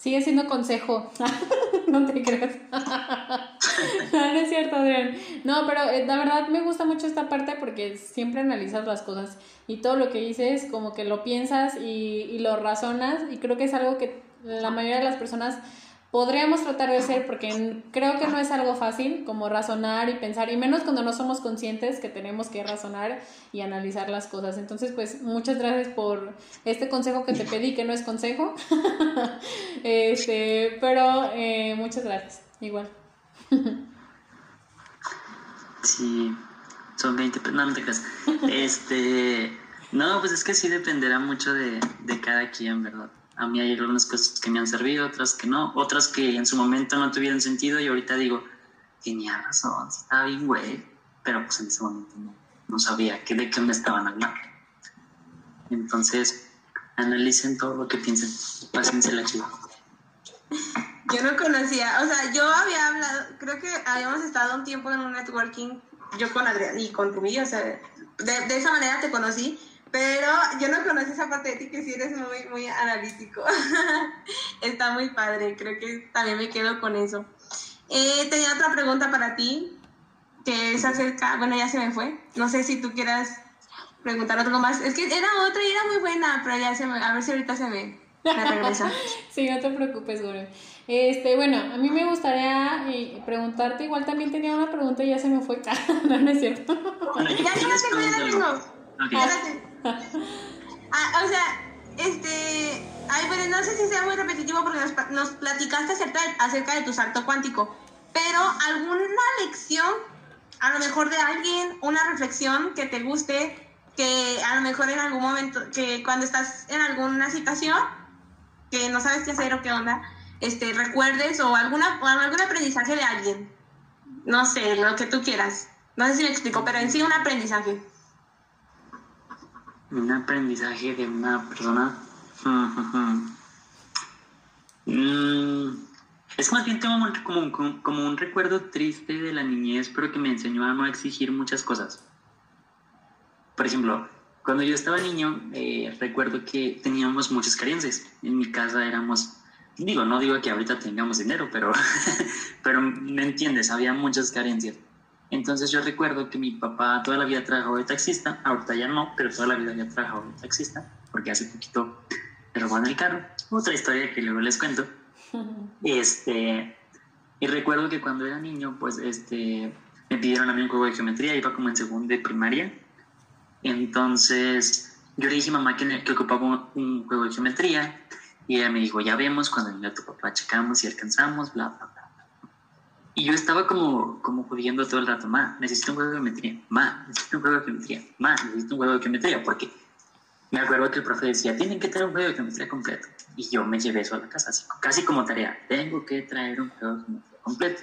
B: Sigue siendo consejo. no te creas. no, es cierto, Adrián. No, pero eh, la verdad me gusta mucho esta parte porque siempre analizas las cosas y todo lo que dices como que lo piensas y, y lo razonas y creo que es algo que la mayoría de las personas podríamos tratar de hacer porque creo que no es algo fácil como razonar y pensar y menos cuando no somos conscientes que tenemos que razonar y analizar las cosas. Entonces, pues muchas gracias por este consejo que te pedí que no es consejo. este, pero eh, muchas gracias. Igual.
C: sí, son 20, no, no te creas. Este, no, pues es que sí dependerá mucho de, de cada quien, ¿verdad? A mí hay algunas cosas que me han servido, otras que no, otras que en su momento no tuvieron sentido y ahorita digo, tenía razón, estaba bien, güey, pero pues en ese momento no, sabía que, de qué me estaban hablando. Entonces, analicen todo lo que piensen, pásense la chiva.
A: Yo no conocía, o sea, yo había hablado, creo que habíamos estado un tiempo en un networking, yo con Adrián y con Rubí, o sea, de, de esa manera te conocí, pero yo no conocí esa parte de ti que sí eres muy, muy analítico. Está muy padre, creo que también me quedo con eso. Eh, tenía otra pregunta para ti, que es acerca, bueno, ya se me fue. No sé si tú quieras preguntar algo más. Es que era otra y era muy buena, pero ya se me, a ver si ahorita se me, regresa.
B: sí, no te preocupes, Gore. Este, bueno, a mí me gustaría eh, preguntarte, igual también tenía una pregunta y ya se me fue. no, no es cierto.
A: ya, ya la tengo, ya la tengo. ah, o sea, este. Ay, bueno, no sé si sea muy repetitivo porque nos, platicaste acerca de, tu salto cuántico, pero alguna lección, a lo mejor de alguien, una reflexión que te guste, que a lo mejor en algún momento, que cuando estás en alguna situación, que no sabes qué hacer o qué onda, este, recuerdes o, alguna, algún aprendizaje de alguien. No sé, lo que tú quieras. No sé si me explico, pero en sí un aprendizaje
C: un aprendizaje de una persona. Mm, Es más bien tengo como, un, como un recuerdo triste de la niñez, pero que me enseñó a no exigir muchas cosas. Por ejemplo, cuando yo estaba niño, eh, recuerdo que teníamos muchas carencias. En mi casa éramos, digo, no digo que ahorita tengamos dinero, pero, pero me entiendes, había muchas carencias. Entonces yo recuerdo que mi papá toda la vida trabajó de taxista, ahorita ya no, pero toda la vida había trabajado de taxista, porque hace poquito me robaron el carro. Otra historia que luego les cuento. Este, y recuerdo que cuando era niño, pues este, me pidieron a mí un juego de geometría, iba como en segundo de primaria. Entonces yo le dije a mamá que, que ocupaba un juego de geometría y ella me dijo, ya vemos, cuando venga tu papá checamos y alcanzamos, bla, bla, bla. Y yo estaba como, como jodiendo todo el rato, ma, necesito un juego de geometría, ma, necesito un juego de geometría, ma, necesito un juego de geometría, porque me acuerdo que el profe decía, tienen que traer un juego de geometría completo. Y yo me llevé eso a la casa, así, casi como tarea, tengo que traer un juego de geometría completo.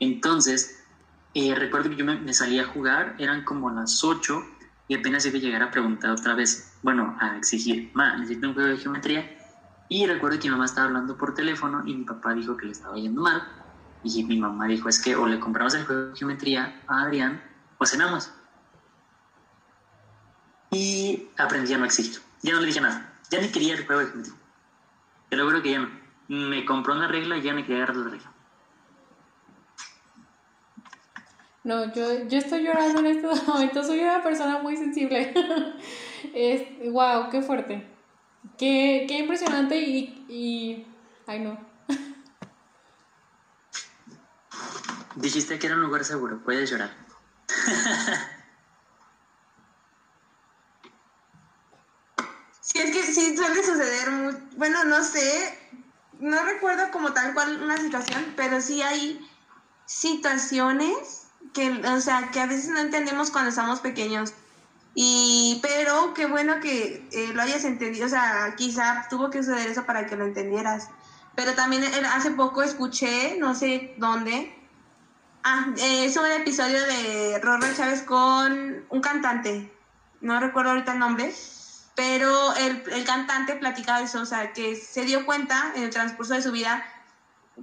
C: Entonces, eh, recuerdo que yo me, me, salí a jugar, eran como las 8 y apenas iba a llegar a preguntar otra vez, bueno, a exigir, ma, necesito un juego de geometría. Y recuerdo que mi mamá estaba hablando por teléfono y mi papá dijo que le estaba yendo mal y mi mamá dijo, es que o le compramos el juego de geometría a Adrián o cenamos. Y aprendí a no exigir. Ya no le dije nada. Ya ni quería el juego de geometría. Te lo juro que ya no. Me compró una regla y ya me quería agarrar la regla.
B: No, yo, yo estoy llorando en estos momentos. Soy una persona muy sensible. es, wow, qué fuerte. Qué, qué impresionante y, y... Ay, no.
C: Dijiste que era un lugar seguro, puedes llorar.
A: Sí, es que sí suele suceder, bueno, no sé, no recuerdo como tal cual una situación, pero sí hay situaciones que, o sea, que a veces no entendemos cuando estamos pequeños. Y, pero qué bueno que eh, lo hayas entendido, o sea, quizá tuvo que suceder eso para que lo entendieras. Pero también eh, hace poco escuché, no sé dónde, Ah, eh, es un episodio de Rorro Chávez con un cantante. No recuerdo ahorita el nombre. Pero el, el cantante platicaba eso, o sea, que se dio cuenta en el transcurso de su vida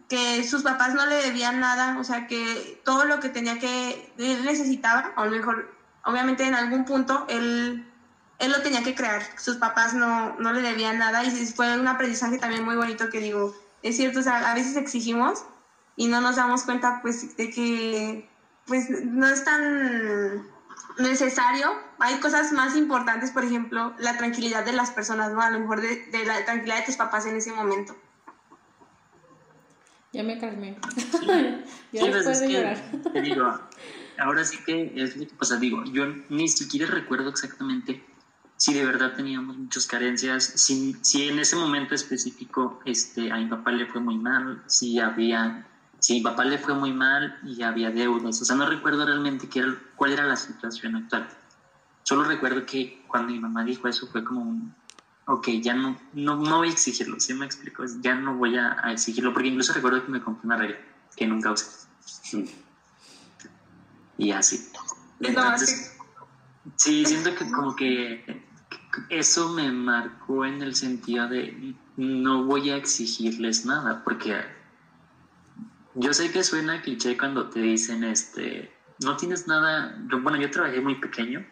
A: que sus papás no le debían nada, o sea, que todo lo que tenía que, él necesitaba, o a lo mejor, obviamente en algún punto, él, él lo tenía que crear, sus papás no, no le debían nada y fue un aprendizaje también muy bonito que digo, es cierto, o sea, a veces exigimos, y no nos damos cuenta pues de que pues no es tan necesario. Hay cosas más importantes, por ejemplo, la tranquilidad de las personas, ¿no? A lo mejor de, la tranquilidad de tus papás en ese momento.
B: Ya me calmé.
C: ya sí, después de llorar. Te digo, ahora sí que es lo que pasa. Digo, yo ni siquiera recuerdo exactamente si de verdad teníamos muchas carencias, si, si en ese momento específico este, a mi papá le fue muy mal, si había si mi papá le fue muy mal y había deudas. O sea, no recuerdo realmente qué era, cuál era la situación actual. Solo recuerdo que cuando mi mamá dijo eso fue como un, ok, ya no, no, no voy a exigirlo, ¿sí me explico? Ya no voy a, exigirlo, porque incluso recuerdo que me compré una regla que nunca usé. Y así. Entonces, sí, siento que como que eso me marcó en el sentido de no voy a exigirles nada, porque yo sé que suena cliché cuando te dicen, este, no tienes nada, bueno, yo trabajé muy pequeño,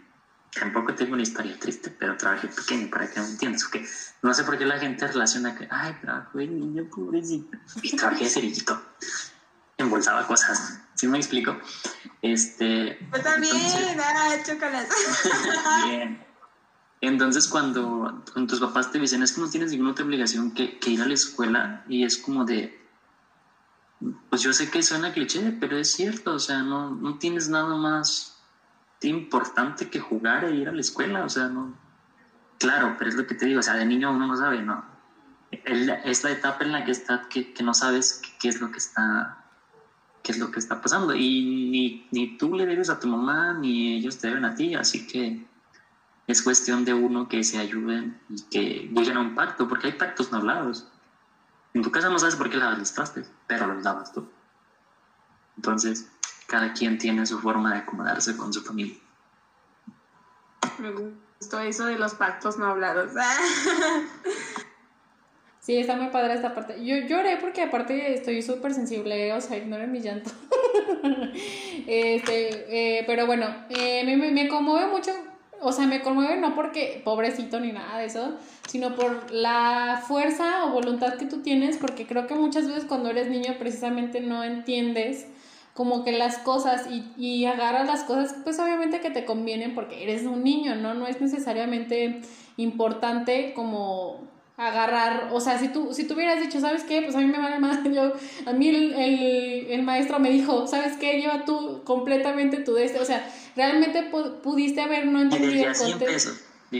C: tampoco tengo una historia triste, pero trabajé pequeño para que me entiendas, que no sé por qué la gente relaciona que, ay, trabajo de niño, pobrecito, y trabajé de cerillito, embolsaba cosas, ¿sí me explico? Este...
A: Pues también, ah, chocolate.
C: bien. Entonces, cuando, tus papás te dicen, es que no tienes ninguna otra obligación que, que ir a la escuela, y es como de, pues yo sé que suena cliché, pero es cierto, o sea, no, no tienes nada más importante que jugar e ir a la escuela, o sea, no. Claro, pero es lo que te digo, o sea, de niño uno no sabe, ¿no? Es la etapa en la que está, que, que no sabes qué, es lo que está, qué es lo que está pasando. Y ni, ni tú le debes a tu mamá, ni ellos te deben a ti, así que es cuestión de uno que se ayuden y que lleguen a un pacto, porque hay pactos no hablados. En tu casa no sabes por qué lavas los trastes, pero los lavas tú. Entonces, cada quien tiene su forma de acomodarse con su familia.
A: Me gustó eso de los pactos no hablados.
B: Sí, está muy padre esta parte. Yo lloré porque aparte estoy súper sensible, o sea, ignoren mi llanto. este, eh, pero bueno, eh, me, me conmueve mucho, o sea, me conmueve no porque pobrecito ni nada de eso, sino por la fuerza o voluntad que tú tienes, porque creo que muchas veces cuando eres niño precisamente no entiendes como que las cosas y, y agarras las cosas, pues obviamente que te convienen porque eres un niño, ¿no? No es necesariamente importante como agarrar, o sea, si tú, si tú hubieras dicho, ¿sabes qué? Pues a mí me vale más, yo, a mí el, el, el maestro me dijo, ¿sabes qué? Lleva tú completamente tu de este, o sea, realmente pudiste haber no entendido el contexto.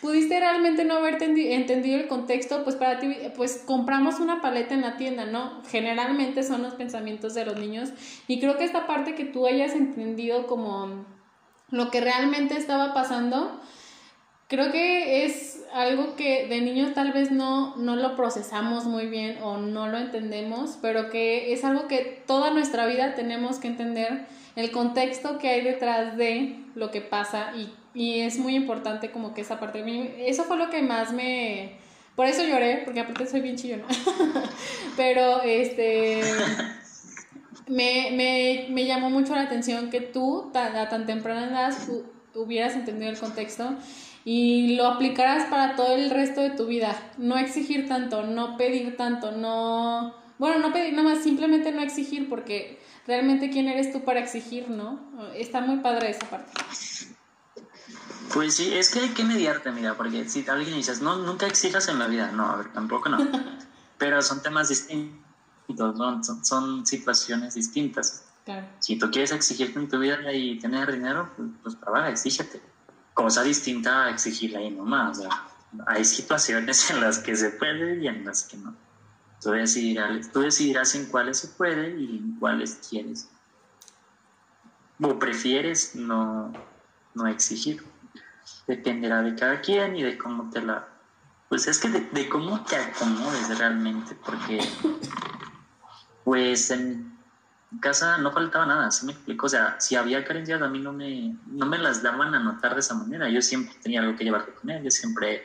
B: Pudiste realmente no haber entendido el contexto, pues para ti, pues compramos una paleta en la tienda, ¿no? Generalmente son los pensamientos de los niños y creo que esta parte que tú hayas entendido como lo que realmente estaba pasando, creo que es algo que de niños tal vez no, no lo procesamos muy bien o no lo entendemos, pero que es algo que toda nuestra vida tenemos que entender el contexto que hay detrás de lo que pasa y, y es muy importante como que esa parte eso fue lo que más me... Por eso lloré, porque aparte soy bien chillona. pero este... Me, me, me, llamó mucho la atención que tú, a tan temprana edad, hubieras entendido el contexto y lo aplicarás para todo el resto de tu vida. No exigir tanto, no pedir tanto, no... Bueno, no pedir nada más, simplemente no exigir porque realmente quién eres tú para exigir, ¿no? Está muy padre esa parte.
C: Pues sí, es que hay que mediarte, mira, porque si alguien dices, no, nunca exijas en la vida, no, a ver, tampoco no. Pero son temas distintos, ¿no? son, son situaciones distintas. Claro. Si tú quieres exigirte en tu vida y tener dinero, pues, pues trabaja, exígete cosa distinta a exigirla ahí nomás. O hay situaciones en las que se puede y en las que no. Tú decidirás, tú decidirás en cuáles se puede y en cuáles quieres. O prefieres no, no exigir. Dependerá de cada quien y de cómo te la... Pues es que de, cómo te acomodes realmente, porque pues casa no faltaba nada, ¿sí me explico? O sea, si había carencias, a mí no me, no me las daban a notar de esa manera. Yo siempre tenía algo que llevar de comer, siempre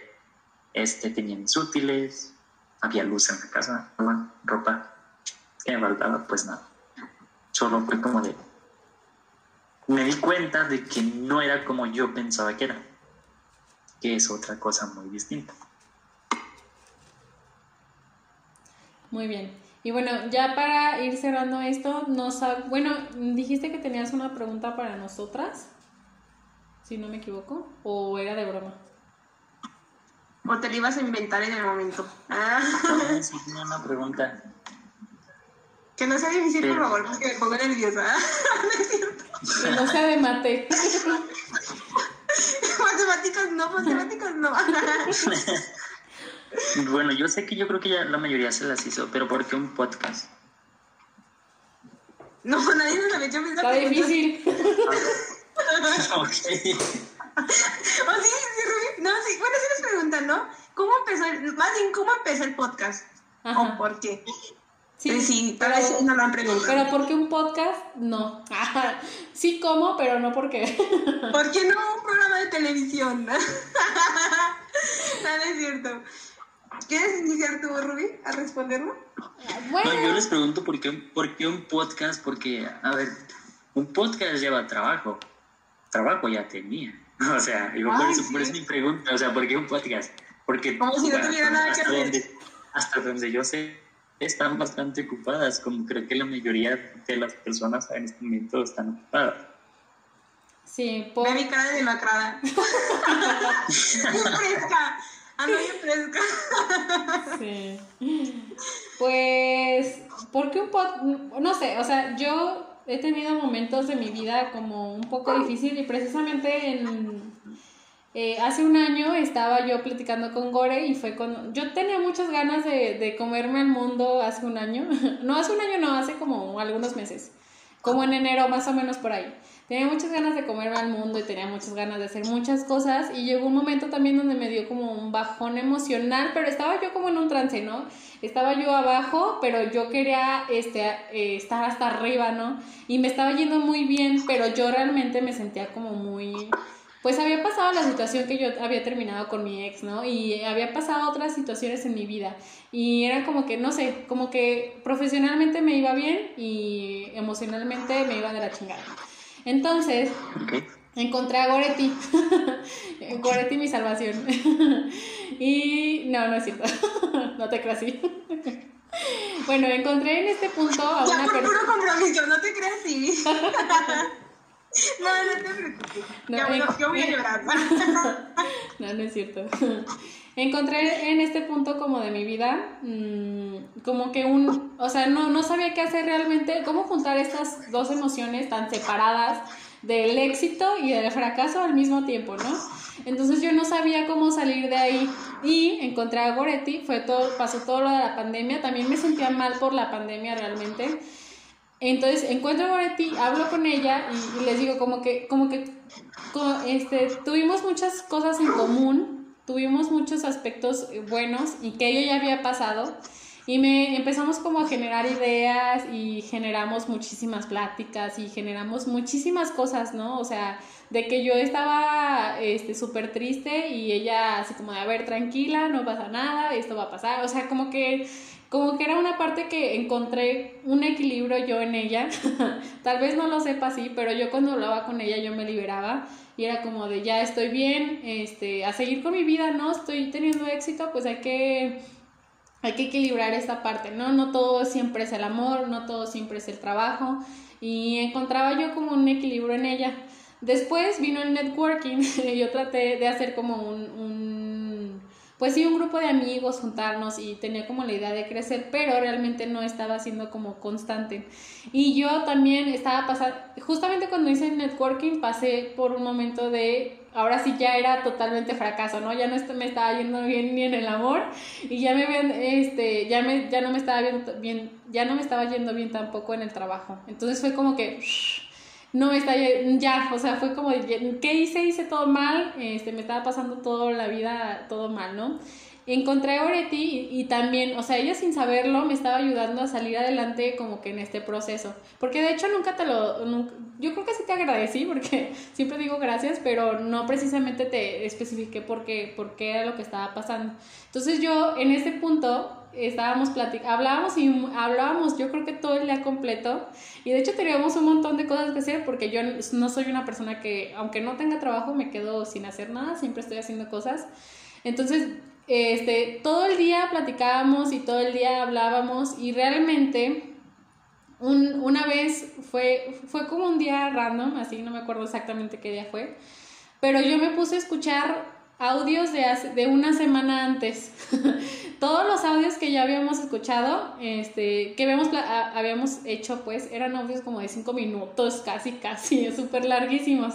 C: este, tenía mis útiles, había luz en la casa, ropa. ¿Qué me faltaba? Pues nada. Solo fue como de. Me di cuenta de que no era como yo pensaba que era, que es otra cosa muy distinta.
B: Muy bien. Y bueno, ya para ir cerrando esto, nos bueno, dijiste que tenías una pregunta para nosotras, si no me equivoco, o era de broma.
A: O te la ibas a inventar en el momento.
C: Ah. Sí, tenía una pregunta.
A: Que no sea difícil, por favor, porque me pongo nerviosa.
B: no es cierto. Que no sea de mate.
A: matemáticas no, matemáticas no.
C: Bueno, yo sé que yo creo que ya la mayoría se las hizo, pero ¿por qué un podcast?
A: No, nadie nos había hecho
B: Está difícil.
A: ok. sí, sí, Rubí. No, sí, bueno, sí nos preguntan, ¿no? ¿Cómo empezó, el, más bien, cómo empezó el podcast? ¿O por qué? Sí, eh, sí pero, no lo han preguntado.
B: Pero ¿por qué un podcast? No. sí, ¿cómo? Pero no por qué.
A: ¿Por qué no un programa de televisión? no, no es cierto. ¿Quieres iniciar tú, Rubí, a responderlo?
C: Bueno. No, yo les pregunto por qué, por qué un podcast, porque, a ver, un podcast lleva trabajo. Trabajo ya tenía. O sea, digo, por, eso, por, eso, mi pregunta, o sea, ¿por qué un podcast? Porque
A: como si no tuviera nada que
C: hacer. hasta donde yo sé, están bastante ocupadas, como creo que la mayoría de las personas en este momento están ocupadas.
B: Sí,
A: por... Ve mi cara de demacrada. fresca. Ando bien fresca.
B: Sí. Pues, ¿por qué un? No sé, o sea, yo he tenido momentos de mi vida como un poco difícil y precisamente en... Eh, hace un año estaba yo platicando con Gore y fue con... Yo tenía muchas ganas de, de comerme el mundo hace un año. no, hace un año no, hace como algunos meses. Como en enero, más o menos por ahí tenía muchas ganas de comerme al mundo y tenía muchas ganas de hacer muchas cosas y llegó un momento también donde me dio como un bajón emocional, pero estaba yo como en un trance, ¿no? Estaba yo abajo, pero yo quería este, eh, estar hasta arriba, ¿no? Y me estaba yendo muy bien, pero yo realmente me sentía como muy pues había pasado la situación que yo había terminado con mi ex, ¿no? Y había pasado otras situaciones en mi vida. Y era como que, no sé, como que profesionalmente me iba bien y emocionalmente me iba de la chingada. Entonces, encontré a Goretti. Goretti mi salvación. y no, no es cierto. no te creas así. bueno, encontré en este punto a
A: una persona. puro compromiso, no te creas así. No, no te preocupes. No, yo voy a llorar.
B: no, no es cierto. Encontré en este punto como de mi vida, mm, como que un, o sea, no, no sabía qué hacer realmente, cómo juntar estas dos emociones tan separadas del éxito y del fracaso al mismo tiempo, ¿no? Entonces yo no sabía cómo salir de ahí y encontré a Goretti, fue todo, pasó todo lo de la pandemia, también me sentía mal por la pandemia realmente entonces encuentro a Goretti, hablo con ella y, les digo como que, como que este, tuvimos muchas cosas en común, tuvimos muchos aspectos buenos y que ella ya había pasado. Y me empezamos como a generar ideas y generamos muchísimas pláticas y generamos muchísimas cosas, ¿no? O sea, de que yo estaba este súper triste y ella así como de, a ver, tranquila, no pasa nada, esto va a pasar. O sea, como que como que era una parte que encontré un equilibrio yo en ella. Tal vez no lo sepa así, pero yo cuando hablaba con ella yo me liberaba y era como de ya estoy bien, este, a seguir con mi vida, ¿no? Estoy teniendo éxito, pues hay que hay que equilibrar esta parte, ¿no? No todo siempre es el amor, no todo siempre es el trabajo y encontraba yo como un equilibrio en ella. Después vino el networking yo traté de hacer como un pues sí, un grupo de amigos, juntarnos y tenía como la idea de crecer, pero realmente no estaba siendo como constante. Y yo también estaba pasando, justamente cuando hice networking pasé por un momento de, ahora sí ya era totalmente fracaso, ¿no? Ya no me estaba yendo bien ni en el amor y ya me este, ya me, ya no me estaba bien, ya no me estaba yendo bien tampoco en el trabajo. Entonces fue como que no está ya, o sea, fue como, ¿qué hice? Hice todo mal, este, me estaba pasando toda la vida todo mal, ¿no? Encontré a Oreti y, también, o sea, ella sin saberlo me estaba ayudando a salir adelante como que en este proceso. Porque de hecho nunca te lo, yo creo que sí te agradecí porque siempre digo gracias, pero no precisamente te especifiqué por qué, por qué era lo que estaba pasando. Entonces yo en este punto estábamos platicando, hablábamos y hablábamos yo creo que todo el día completo y de hecho teníamos un montón de cosas que hacer porque yo no soy una persona que aunque no tenga trabajo me quedo sin hacer nada, siempre estoy haciendo cosas. Entonces, este, todo el día platicábamos y todo el día hablábamos y realmente un, una vez fue, fue como un día random, así no me acuerdo exactamente qué día fue, pero yo me puse a escuchar audios de, de una semana antes. Todos los audios que ya habíamos escuchado, este, que habíamos, habíamos hecho, pues, eran audios como de cinco minutos, casi, casi, súper larguísimos.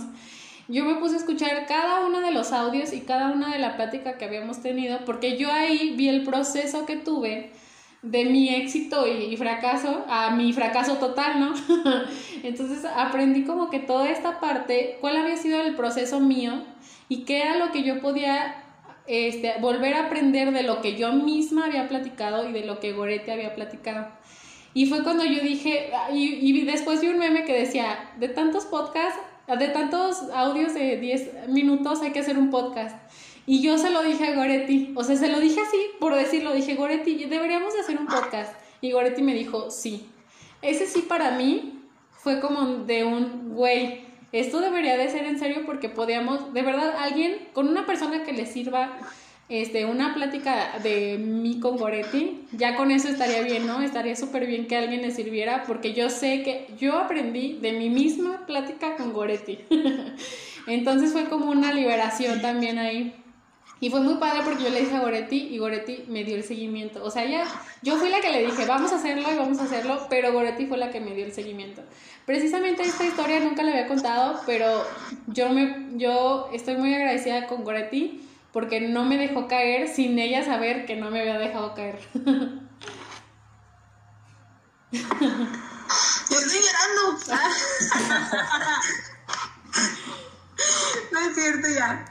B: Yo me puse a escuchar cada uno de los audios y cada una de la plática que habíamos tenido, porque yo ahí vi el proceso que tuve de mi éxito y, fracaso a mi fracaso total, ¿no? Entonces aprendí como que toda esta parte, cuál había sido el proceso mío y qué era lo que yo podía este, volver a aprender de lo que yo misma había platicado y de lo que Gorete había platicado. Y fue cuando yo dije, y, y después vi un meme que decía, de tantos podcasts, de tantos audios de 10 minutos hay que hacer un podcast. Y yo se lo dije a Goretti, o sea, se lo dije así, por decirlo, dije, Goretti, deberíamos de hacer un podcast. Y Goretti me dijo, sí. Ese sí para mí fue como de un, güey, esto debería de ser en serio porque podíamos, de verdad, alguien con una persona que le sirva este, una plática de mí con Goretti, ya con eso estaría bien, ¿no? Estaría súper bien que alguien le sirviera porque yo sé que yo aprendí de mi misma plática con Goretti. Entonces fue como una liberación también ahí. Y fue muy padre porque yo le dije a Goretti y Goretti me dio el seguimiento. O sea, ya, yo fui la que le dije, vamos a hacerlo y vamos a hacerlo, pero Goretti fue la que me dio el seguimiento. Precisamente esta historia nunca la había contado, pero yo, me, yo estoy muy agradecida con Goretti porque no me dejó caer sin ella saber que no me había dejado caer.
A: Yo estoy llorando. no es cierto ya.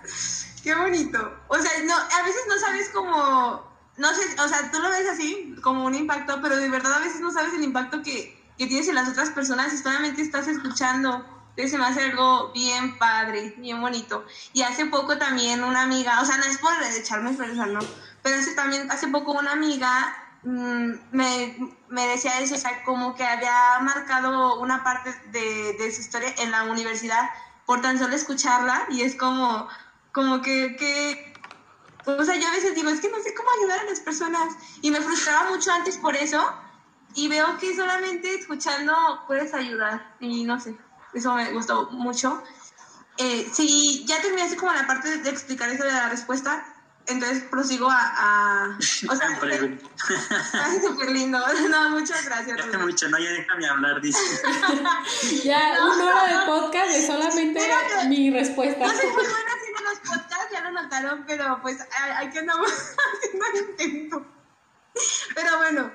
A: Qué bonito. O sea, no, a veces no sabes cómo, no sé, o sea, tú lo ves así, como un impacto, pero de verdad a veces no sabes el impacto que, que tienes en las otras personas y solamente estás escuchando Entonces se me hace algo bien padre, bien bonito. Y hace poco también una amiga, o sea, no es por echarme flores, no, pero hace, también, hace poco una amiga mm, me, me, decía eso, o sea, como que había marcado una parte de, de, su historia en la universidad por tan solo escucharla y es como, como que, que, o sea, yo a veces digo, es que no sé cómo ayudar a las personas y me frustraba mucho antes por eso y veo que solamente escuchando puedes ayudar y no sé, eso me gustó mucho. Eh, si ya terminaste como la parte de explicar eso de la respuesta, entonces prosigo a... a o sea, es súper lindo. No, muchas gracias.
C: Ya mucho, no, ya déjame hablar, dice.
B: ya, una hora de podcast es solamente mi respuesta.
A: No soy muy buena los podcasts, ya lo notaron, pero pues hay que andamos haciendo el intento. Pero bueno,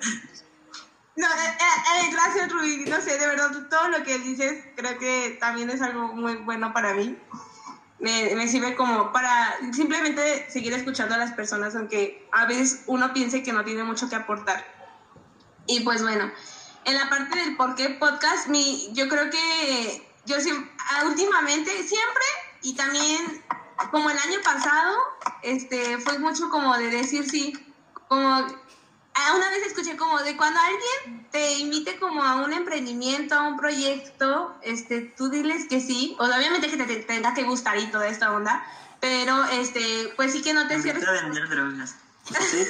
A: no, eh, eh, eh, gracias Rubí, no sé, de verdad, todo lo que dices creo que también es algo muy bueno para mí. Me, me, sirve como para simplemente seguir escuchando a las personas, aunque a veces uno piense que no tiene mucho que aportar. Y pues bueno, en la parte del por qué podcast, mi, yo creo que yo ah, últimamente, siempre, y también como el año pasado, este, fue mucho como de decir sí, como una vez escuché como de cuando alguien te invite como a un emprendimiento, a un proyecto, este, tú diles que sí, o obviamente que te, tenga que gustar y toda esta onda, pero este, pues sí que no te cierres.
C: vender drogas. ¿Sí?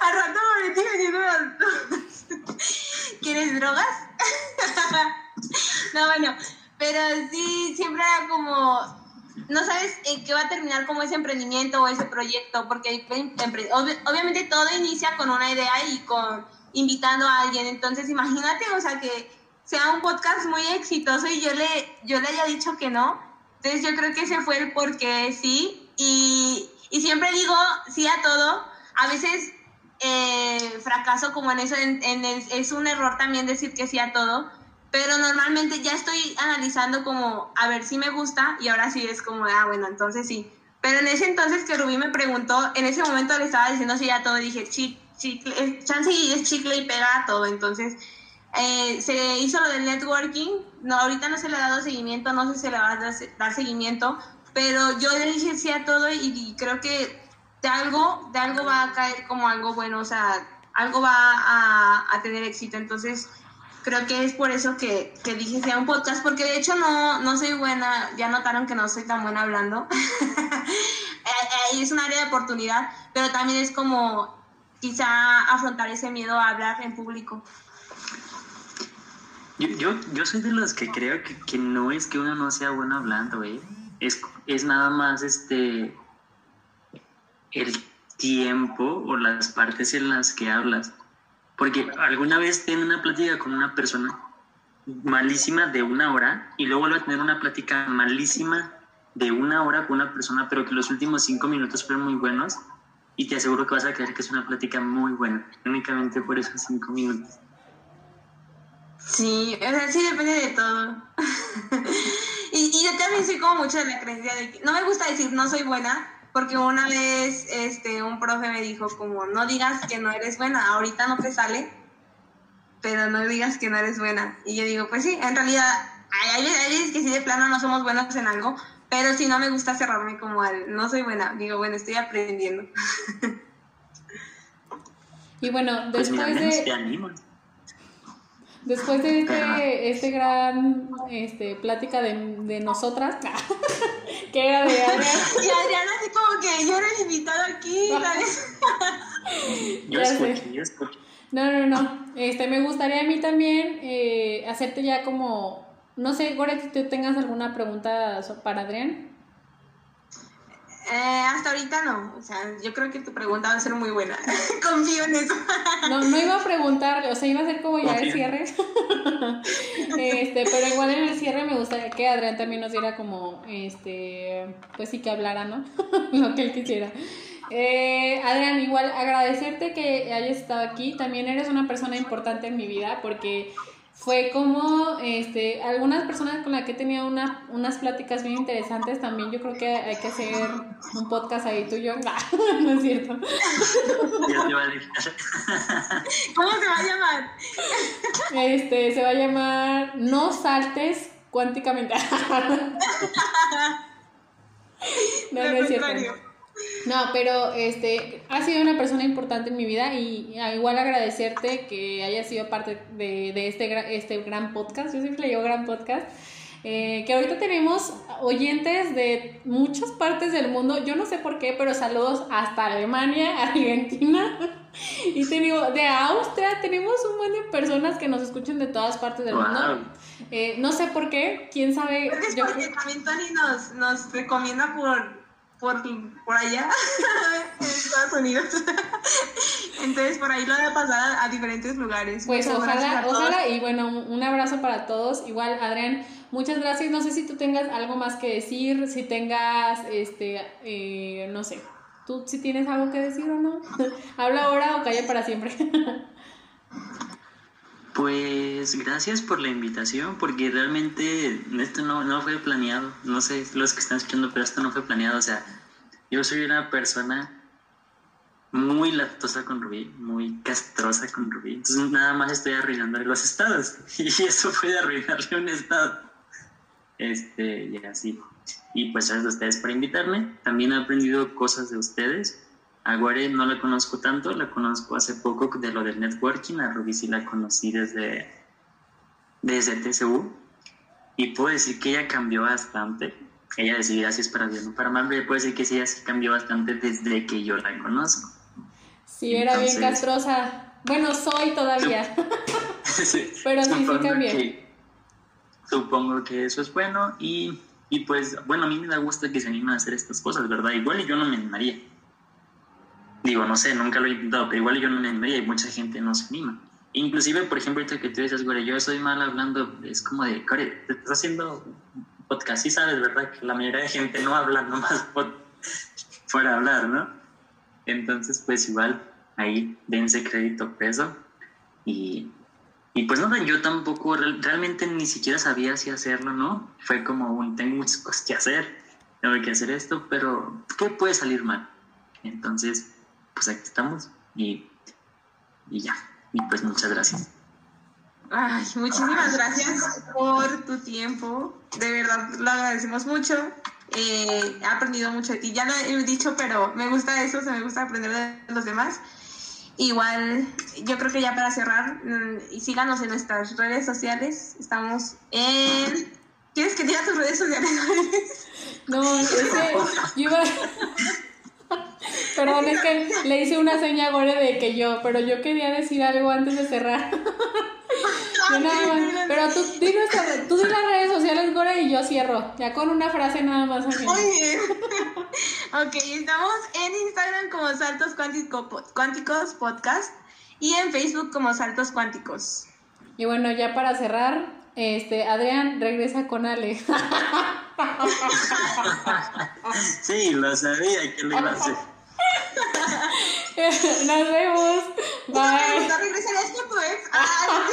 A: Al rato me metí vendiendo ¿Quieres drogas? no, bueno, pero sí, siempre era como no sabes qué va a terminar como ese emprendimiento o ese proyecto, porque obviamente todo inicia con una idea y con invitando a alguien. Entonces, imagínate, o sea, que sea un podcast muy exitoso y yo le, yo le haya dicho que no. Entonces, yo creo que ese fue el por qué sí. Y, y siempre digo sí a todo. A veces eh, fracaso como en eso, es un error también decir que sí a todo pero normalmente ya estoy analizando como a ver si me gusta y ahora sí es como, ah, bueno, entonces sí. Pero en ese entonces que Rubí me preguntó, en ese momento le estaba diciendo sí a todo, dije, chicle, chance y es chicle y pega a todo, entonces eh, se hizo lo del networking, no, ahorita no se le ha dado seguimiento, no sé si se le va a dar, seguimiento, pero yo le dije sí a todo y, creo que de algo, de algo va a caer como algo bueno, o sea, algo va a, a tener éxito, entonces creo que es por eso que, que, dije sea un podcast, porque de hecho no, no soy buena, ya notaron que no soy tan buena hablando. Eh, eh, es un área de oportunidad, pero también es como quizá afrontar ese miedo a hablar en público.
C: Yo, yo, soy de los que creo que, que, no es que uno no sea bueno hablando, ¿eh? es, es nada más este el tiempo o las partes en las que hablas. Porque alguna vez tiene una plática con una persona malísima de una hora y luego vuelve a tener una plática malísima de una hora con una persona, pero que los últimos cinco minutos fueron muy buenos y te aseguro que vas a creer que es una plática muy buena, únicamente por esos cinco minutos.
A: Sí, o sea, sí depende de todo. y, y, yo también soy como mucho de la creencia de que no me gusta decir no soy buena, porque una vez este, un profe me dijo como, no digas que no eres buena, ahorita no te sale, pero no digas que no eres buena. Y yo digo, pues sí, en realidad hay, veces que sí de plano no somos buenos en algo, pero si no me gusta cerrarme como al, no soy buena, digo, bueno, estoy aprendiendo.
B: Y bueno, pues después de... Después de este, este gran este, plática de, de nosotras, que era de
A: Adriana. Y Adriana así como que yo era el invitado aquí.
C: yo escucho, yo escucho.
B: No, no, no. Este, me gustaría a mí también eh, hacerte ya como, no sé, Gore, si tú tengas alguna pregunta para Adrián.
A: Eh, hasta ahorita no. O sea, yo creo que tu pregunta va a ser muy buena. Confío en eso.
B: no, no iba a preguntarle, o sea, iba a ser como ya el cierre. este, pero igual en el cierre me gustaría que Adrián también nos diera como, este, pues sí que hablara, ¿no? Lo que él quisiera. Eh, Adrián, igual agradecerte que hayas estado aquí. También eres una persona importante en mi vida porque fue como este, algunas personas con las que he tenido una, unas pláticas bien interesantes también. Yo creo que hay que hacer un podcast ahí tuyo. no es cierto.
A: ¿Cómo se va a llamar?
B: Este, se va a llamar No saltes cuánticamente. no, no es cierto. No, pero este, ha sido una persona importante en mi vida y igual agradecerte que haya sido parte de, este, este gran podcast. Yo siempre le digo gran podcast. Eh, que ahorita tenemos oyentes de muchas partes del mundo, yo no sé por qué, pero saludos hasta Alemania, Argentina y tenemos, de Austria, tenemos un buen de personas que nos escuchan de todas partes del mundo. Eh, no sé por qué, quién sabe.
A: es porque también Tony nos, nos recomienda por por, por allá, en Estados Unidos. Entonces, por ahí lo voy a pasar a diferentes lugares.
B: Pues ojalá, ojalá, y bueno, un abrazo para todos. Igual, Adrián, muchas gracias. No sé si tú tengas algo más que decir, si tengas, este, eh, no sé, tú si tienes algo que decir o no. Habla ahora o calla para siempre.
C: Pues gracias por la invitación, porque realmente esto no, no fue planeado. No sé los que están escuchando, pero esto no fue planeado. O sea, yo soy una persona muy lactosa con Rubí, muy castrosa con Rubí. Entonces nada más estoy arruinando los estados. Y eso puede arruinarle un estado. Este, y así. Y pues gracias a ustedes por invitarme. También he aprendido cosas de ustedes a Guare no la conozco tanto, la conozco hace poco de lo del networking, a Ruby sí la conocí desde, desde TCU y puedo decir que ella cambió bastante. Ella decidió si es para bien o para mal, pero puedo decir que sí, ella sí cambió bastante desde que yo la conozco.
B: Sí, era bien castrosa. Bueno, soy todavía. pero sí, sí cambió.
C: supongo que eso es bueno y, y pues, bueno, a mí me da gusto que se animen a hacer estas cosas, ¿verdad? Igual yo no me animaría Digo, no sé, nunca lo he intentado, pero igual yo no me animaría y mucha gente no se anima. Inclusive, por ejemplo, ahorita que tú dices, güey, yo soy mal hablando, es como de, Core, te estás haciendo podcast, y sabes, ¿verdad? Que la mayoría de gente no habla nomás por, fuera hablar, ¿no? Entonces, pues igual, ahí dense crédito peso. Y, y pues no, yo tampoco realmente ni siquiera sabía si hacerlo, ¿no? Fue como un, tengo muchas cosas que hacer, tengo que hacer esto, pero ¿qué puede salir mal? Entonces, pues aquí estamos y, y ya. Y pues muchas gracias.
A: Ay, muchísimas gracias por tu tiempo. De verdad, lo agradecemos mucho. Eh, he aprendido mucho de ti. Ya lo he dicho, pero me gusta eso, se me gusta aprender de los demás. Igual, yo creo que ya para cerrar, mm, y síganos en nuestras redes sociales. Estamos en. ¿Quieres que diga tus redes sociales?
B: No, ese, yo Perdón, es que le hice una seña a Gore de que yo, pero yo quería decir algo antes de cerrar. pero tú di, tú di las redes sociales, Gore, y yo cierro. Ya con una frase nada más.
A: Muy bien. ok, estamos en Instagram como Saltos Cuánticos Podcast y en Facebook como Saltos Cuánticos.
B: Y bueno, ya para cerrar, este, Adrián regresa con Ale.
C: sí, lo sabía que lo iba a hacer.
B: Nos vemos. Bye.
A: ¿No regresarías con tu ex? Ah,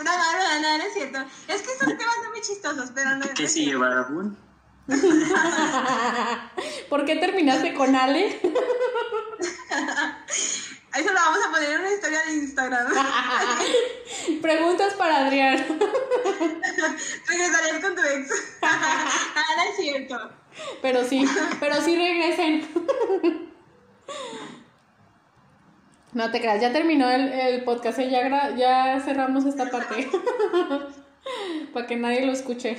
A: Una mano, no, no es cierto. Es que estos temas son muy chistosos, pero no.
C: ¿Qué sigue, Barabun?
B: ¿Por qué terminaste con Ale?
A: Eso lo vamos a poner en una historia de Instagram.
B: Preguntas para Adrián.
A: ¿Regresarías con tu ex? ah, no es cierto.
B: Pero sí, pero sí regresen. No te creas, ya terminó el, el podcast, ¿eh? ya, ya cerramos esta parte. Para que nadie lo escuche.